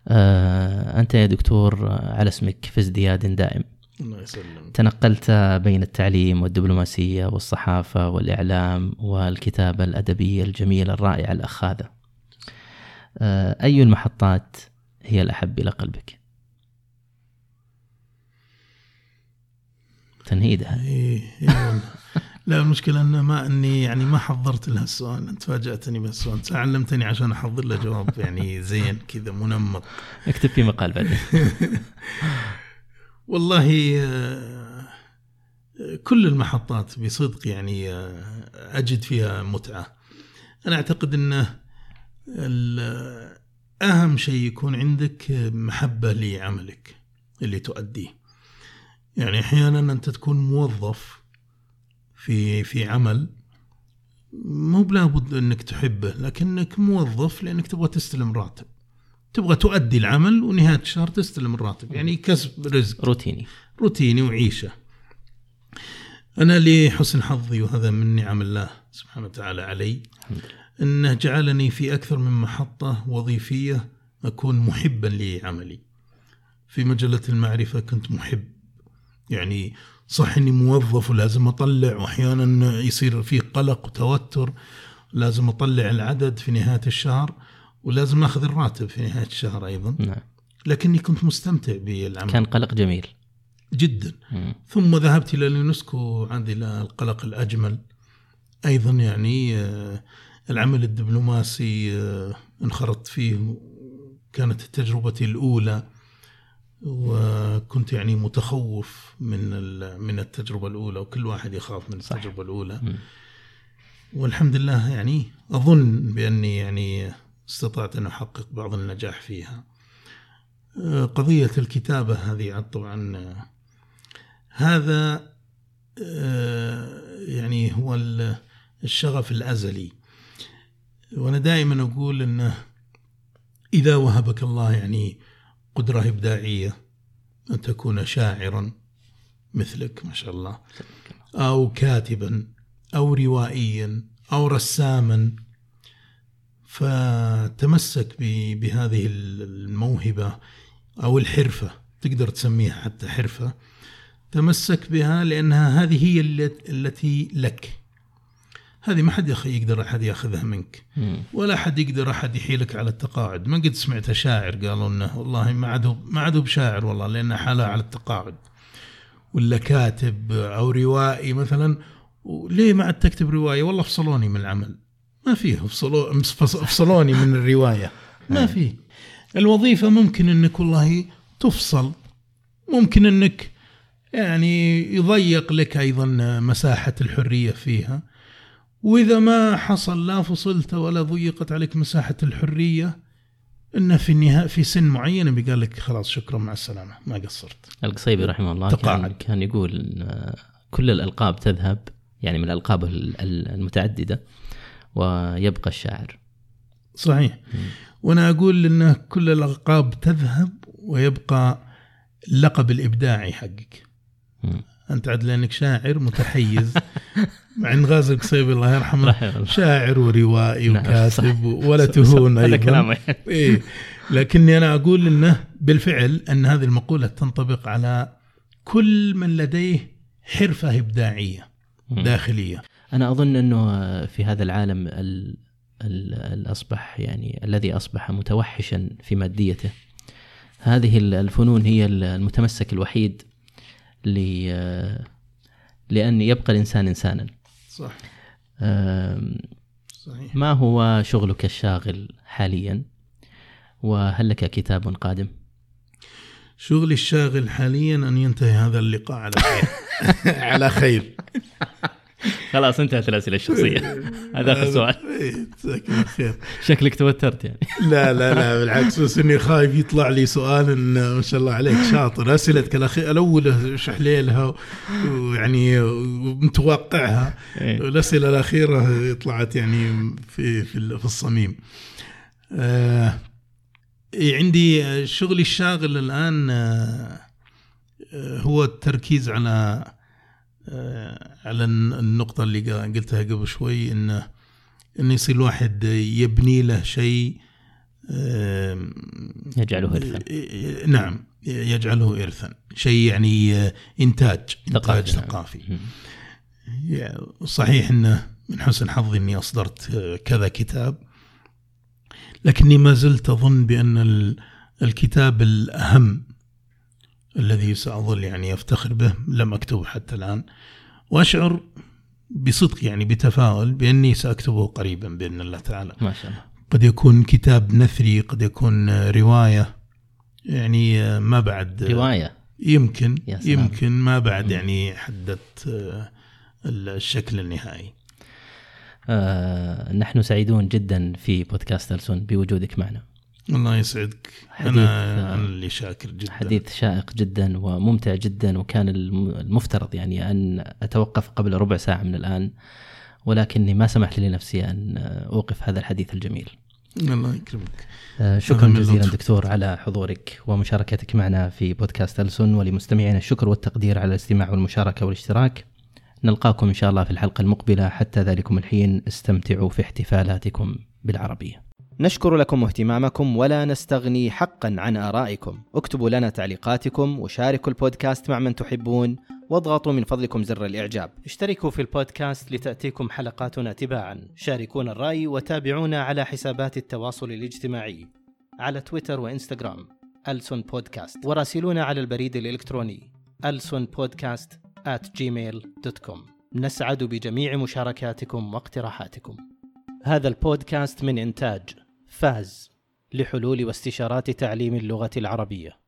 آه، أنت يا دكتور آه، على اسمك في ازدياد دائم. الله يسلم تنقلت بين التعليم والدبلوماسية والصحافة والإعلام والكتابة الأدبية الجميلة الرائعة الأخاذة. آه، أي المحطات هي الأحب إلى قلبك؟ تنهيدها إيه إيه (laughs) لا المشكلة أن ما أني يعني ما حضرت لها السؤال. أنت فاجأتني بهالسؤال أنت علمتني عشان أحضر له جواب يعني زين كذا منمق. (laughs) اكتب في مقال بعدين. (laughs) والله آه، كل المحطات بصدق يعني آه، أجد فيها متعة. أنا أعتقد أنه ال- أهم شيء يكون عندك محبة لعملك اللي تؤديه. يعني أحيانا أنت تكون موظف في في عمل مو بلابد أنك تحبه لكنك موظف لأنك تبغى تستلم راتب. تبغى تؤدي العمل ونهاية الشهر تستلم الراتب يعني كسب رزق. روتيني. روتيني وعيشة. أنا لحسن حظي وهذا من نعم الله سبحانه وتعالى علي أنه جعلني في أكثر من محطة وظيفية أكون محبا لعملي. في مجلة المعرفة كنت محب. يعني صح أني موظف ولازم أطلع وأحيانا يصير فيه قلق وتوتر لازم أطلع العدد في نهاية الشهر. ولازم أخذ الراتب في نهاية الشهر أيضا. نعم. لكني كنت مستمتع بالعمل. كان قلق جميل. جدا. مم. ثم ذهبت إلى اليونسكو عاد إلى القلق الأجمل. أيضا يعني آه، العمل الدبلوماسي آه، انخرطت فيه كانت تجربتي الأولى. وكنت يعني متخوف من من التجربة الأولى وكل واحد يخاف من صح. التجربة الأولى. مم. والحمد لله يعني أظن بأني يعني استطعت أن أحقق بعض النجاح فيها. آه، قضية الكتابة هذه طبعا آه، هذا آه، يعني هو ال- الشغف الأزلي. وأنا دائما أقول إنه إذا وهبك الله يعني قدرة إبداعية أن تكون شاعرا مثلك ما شاء الله أو كاتبا أو روائيا أو رساما فتمسك بهذه الموهبة أو الحرفة تقدر تسميها حتى حرفة تمسك بها لأنها هذه هي الت- التي لك. هذه ما حد يقدر أحد ياخذها منك. ولا حد يقدر أحد يحيلك على التقاعد. ما قد سمعت شاعر قالوا إنه والله ما عاد ما عاد بشاعر والله لأنه حاله على التقاعد. ولا كاتب أو روائي مثلا. وليه ما عاد تكتب رواية؟ والله فصلوني من العمل. ما فيه. فصلو- فص- فصلوني من الرواية. ما فيه. الوظيفة ممكن أنك والله تفصل. ممكن أنك يعني يضيق لك أيضا مساحة الحرية فيها. وإذا ما حصل لا فصلت ولا ضيقت عليك مساحة الحرية انه في النهايه في سن معين بيقال لك خلاص شكرا مع السلامة. ما قصرت. القصيبي رحمه الله كان, تقاعد. كان يقول كل الألقاب تذهب يعني من الألقاب ال- ال- المتعددة. ويبقى الشاعر. صحيح. وأنا أقول إن كل الألقاب تذهب ويبقى اللقب الإبداعي حقك. أنت عاد لأنك شاعر متحيز. (laughs) مع إن غازي القصيبي الله يرحمه شاعر وروائي نعم، وكاتب ولا (laughs) تهون هذا كلامه يعني. إيه. لكني أنا أقول إنه بالفعل أن هذه المقولة تنطبق على كل من لديه حرفة إبداعية. داخلية. أنا أظن أنه في هذا العالم ال- ال- الأصبح يعني الذي أصبح متوحشا في ماديته. هذه ال- الفنون هي ال- المتمسك الوحيد ل- لأن يبقى الإنسان إنسانا. صح. صحيح. ما هو شغلك الشاغل حاليا؟ وهل لك كتاب قادم؟ شغلي الشاغل حاليا أن ينتهي هذا اللقاء على خير. (laughs) (laughs) على خير. (laughs) خلاص انتهت الأسئلة الشخصية. (laughs) هذا آخر سؤال. إيه، جزاك الله خير. شكلك توترت يعني. (laughs) لا لا لا بالعكس بس إني خايف يطلع لي سؤال إن ما شاء الله عليك شاطر. أسئلتك الاخيره الاولى شحليلها ويعني ومتوقعها إيه. الأسئلة الأخيرة طلعت يعني في في ال- في الصميم. آه إيه، عندي شغلي الشاغل الآن آه هو التركيز على على النقطة اللي قلتها قبل شوي انه انه يصير الواحد يبني له شيء آه، يجعله إرثا. آه، نعم يجعله ارثا. شيء يعني آه، إنتاج إنتاج ثقافي، نعم. صحيح انه من حسن حظي إني أصدرت آه، كذا كتاب لكني ما زلت أظن بأن ال- الكتاب الأهم الذي سأظل يعني أفتخر به لم أكتبه حتى الآن. وأشعر بصدق يعني بتفاؤل بأني سأكتبه قريبا بإذن الله تعالى. ما شاء الله. قد يكون كتاب نثري قد يكون رواية يعني ما بعد رواية. يمكن. يمكن ما بعد. يعني حددت آه، الشكل النهائي. آه نحن سعيدون جدا في بودكاست ألسن بوجودك معنا. الله يسعدك. حديث، أنا آه، أنا اللي شاكر جدا. حديث شائق جدا وممتع جدا وكان الم- المفترض يعني أن أتوقف قبل ربع ساعة من الآن ولكني ما سمحت لنفسي أن أوقف هذا الحديث الجميل. الله يكرمك. آه، شكرا جزيلا لطف. دكتور على حضورك ومشاركتك معنا في بودكاست ألسن ولمستمعينا الشكر والتقدير على الاستماع والمشاركة والاشتراك. نلقاكم إن شاء الله في الحلقة المقبلة. حتى ذلكم الحين استمتعوا في احتفالاتكم بالعربية. نشكر لكم اهتمامكم ولا نستغني حقا عن آرائكم. اكتبوا لنا تعليقاتكم وشاركوا البودكاست مع من تحبون واضغطوا من فضلكم زر الإعجاب. اشتركوا في البودكاست لتأتيكم حلقاتنا تباعا. شاركونا الرأي وتابعونا على حسابات التواصل الاجتماعي على تويتر وإنستغرام. ألسون بودكاست. وراسلونا على البريد الإلكتروني. ألسون بودكاست at gmail.com نسعد بجميع مشاركاتكم واقتراحاتكم. هذا البودكاست من إنتاج فاز لحلول واستشارات تعليم اللغة العربية.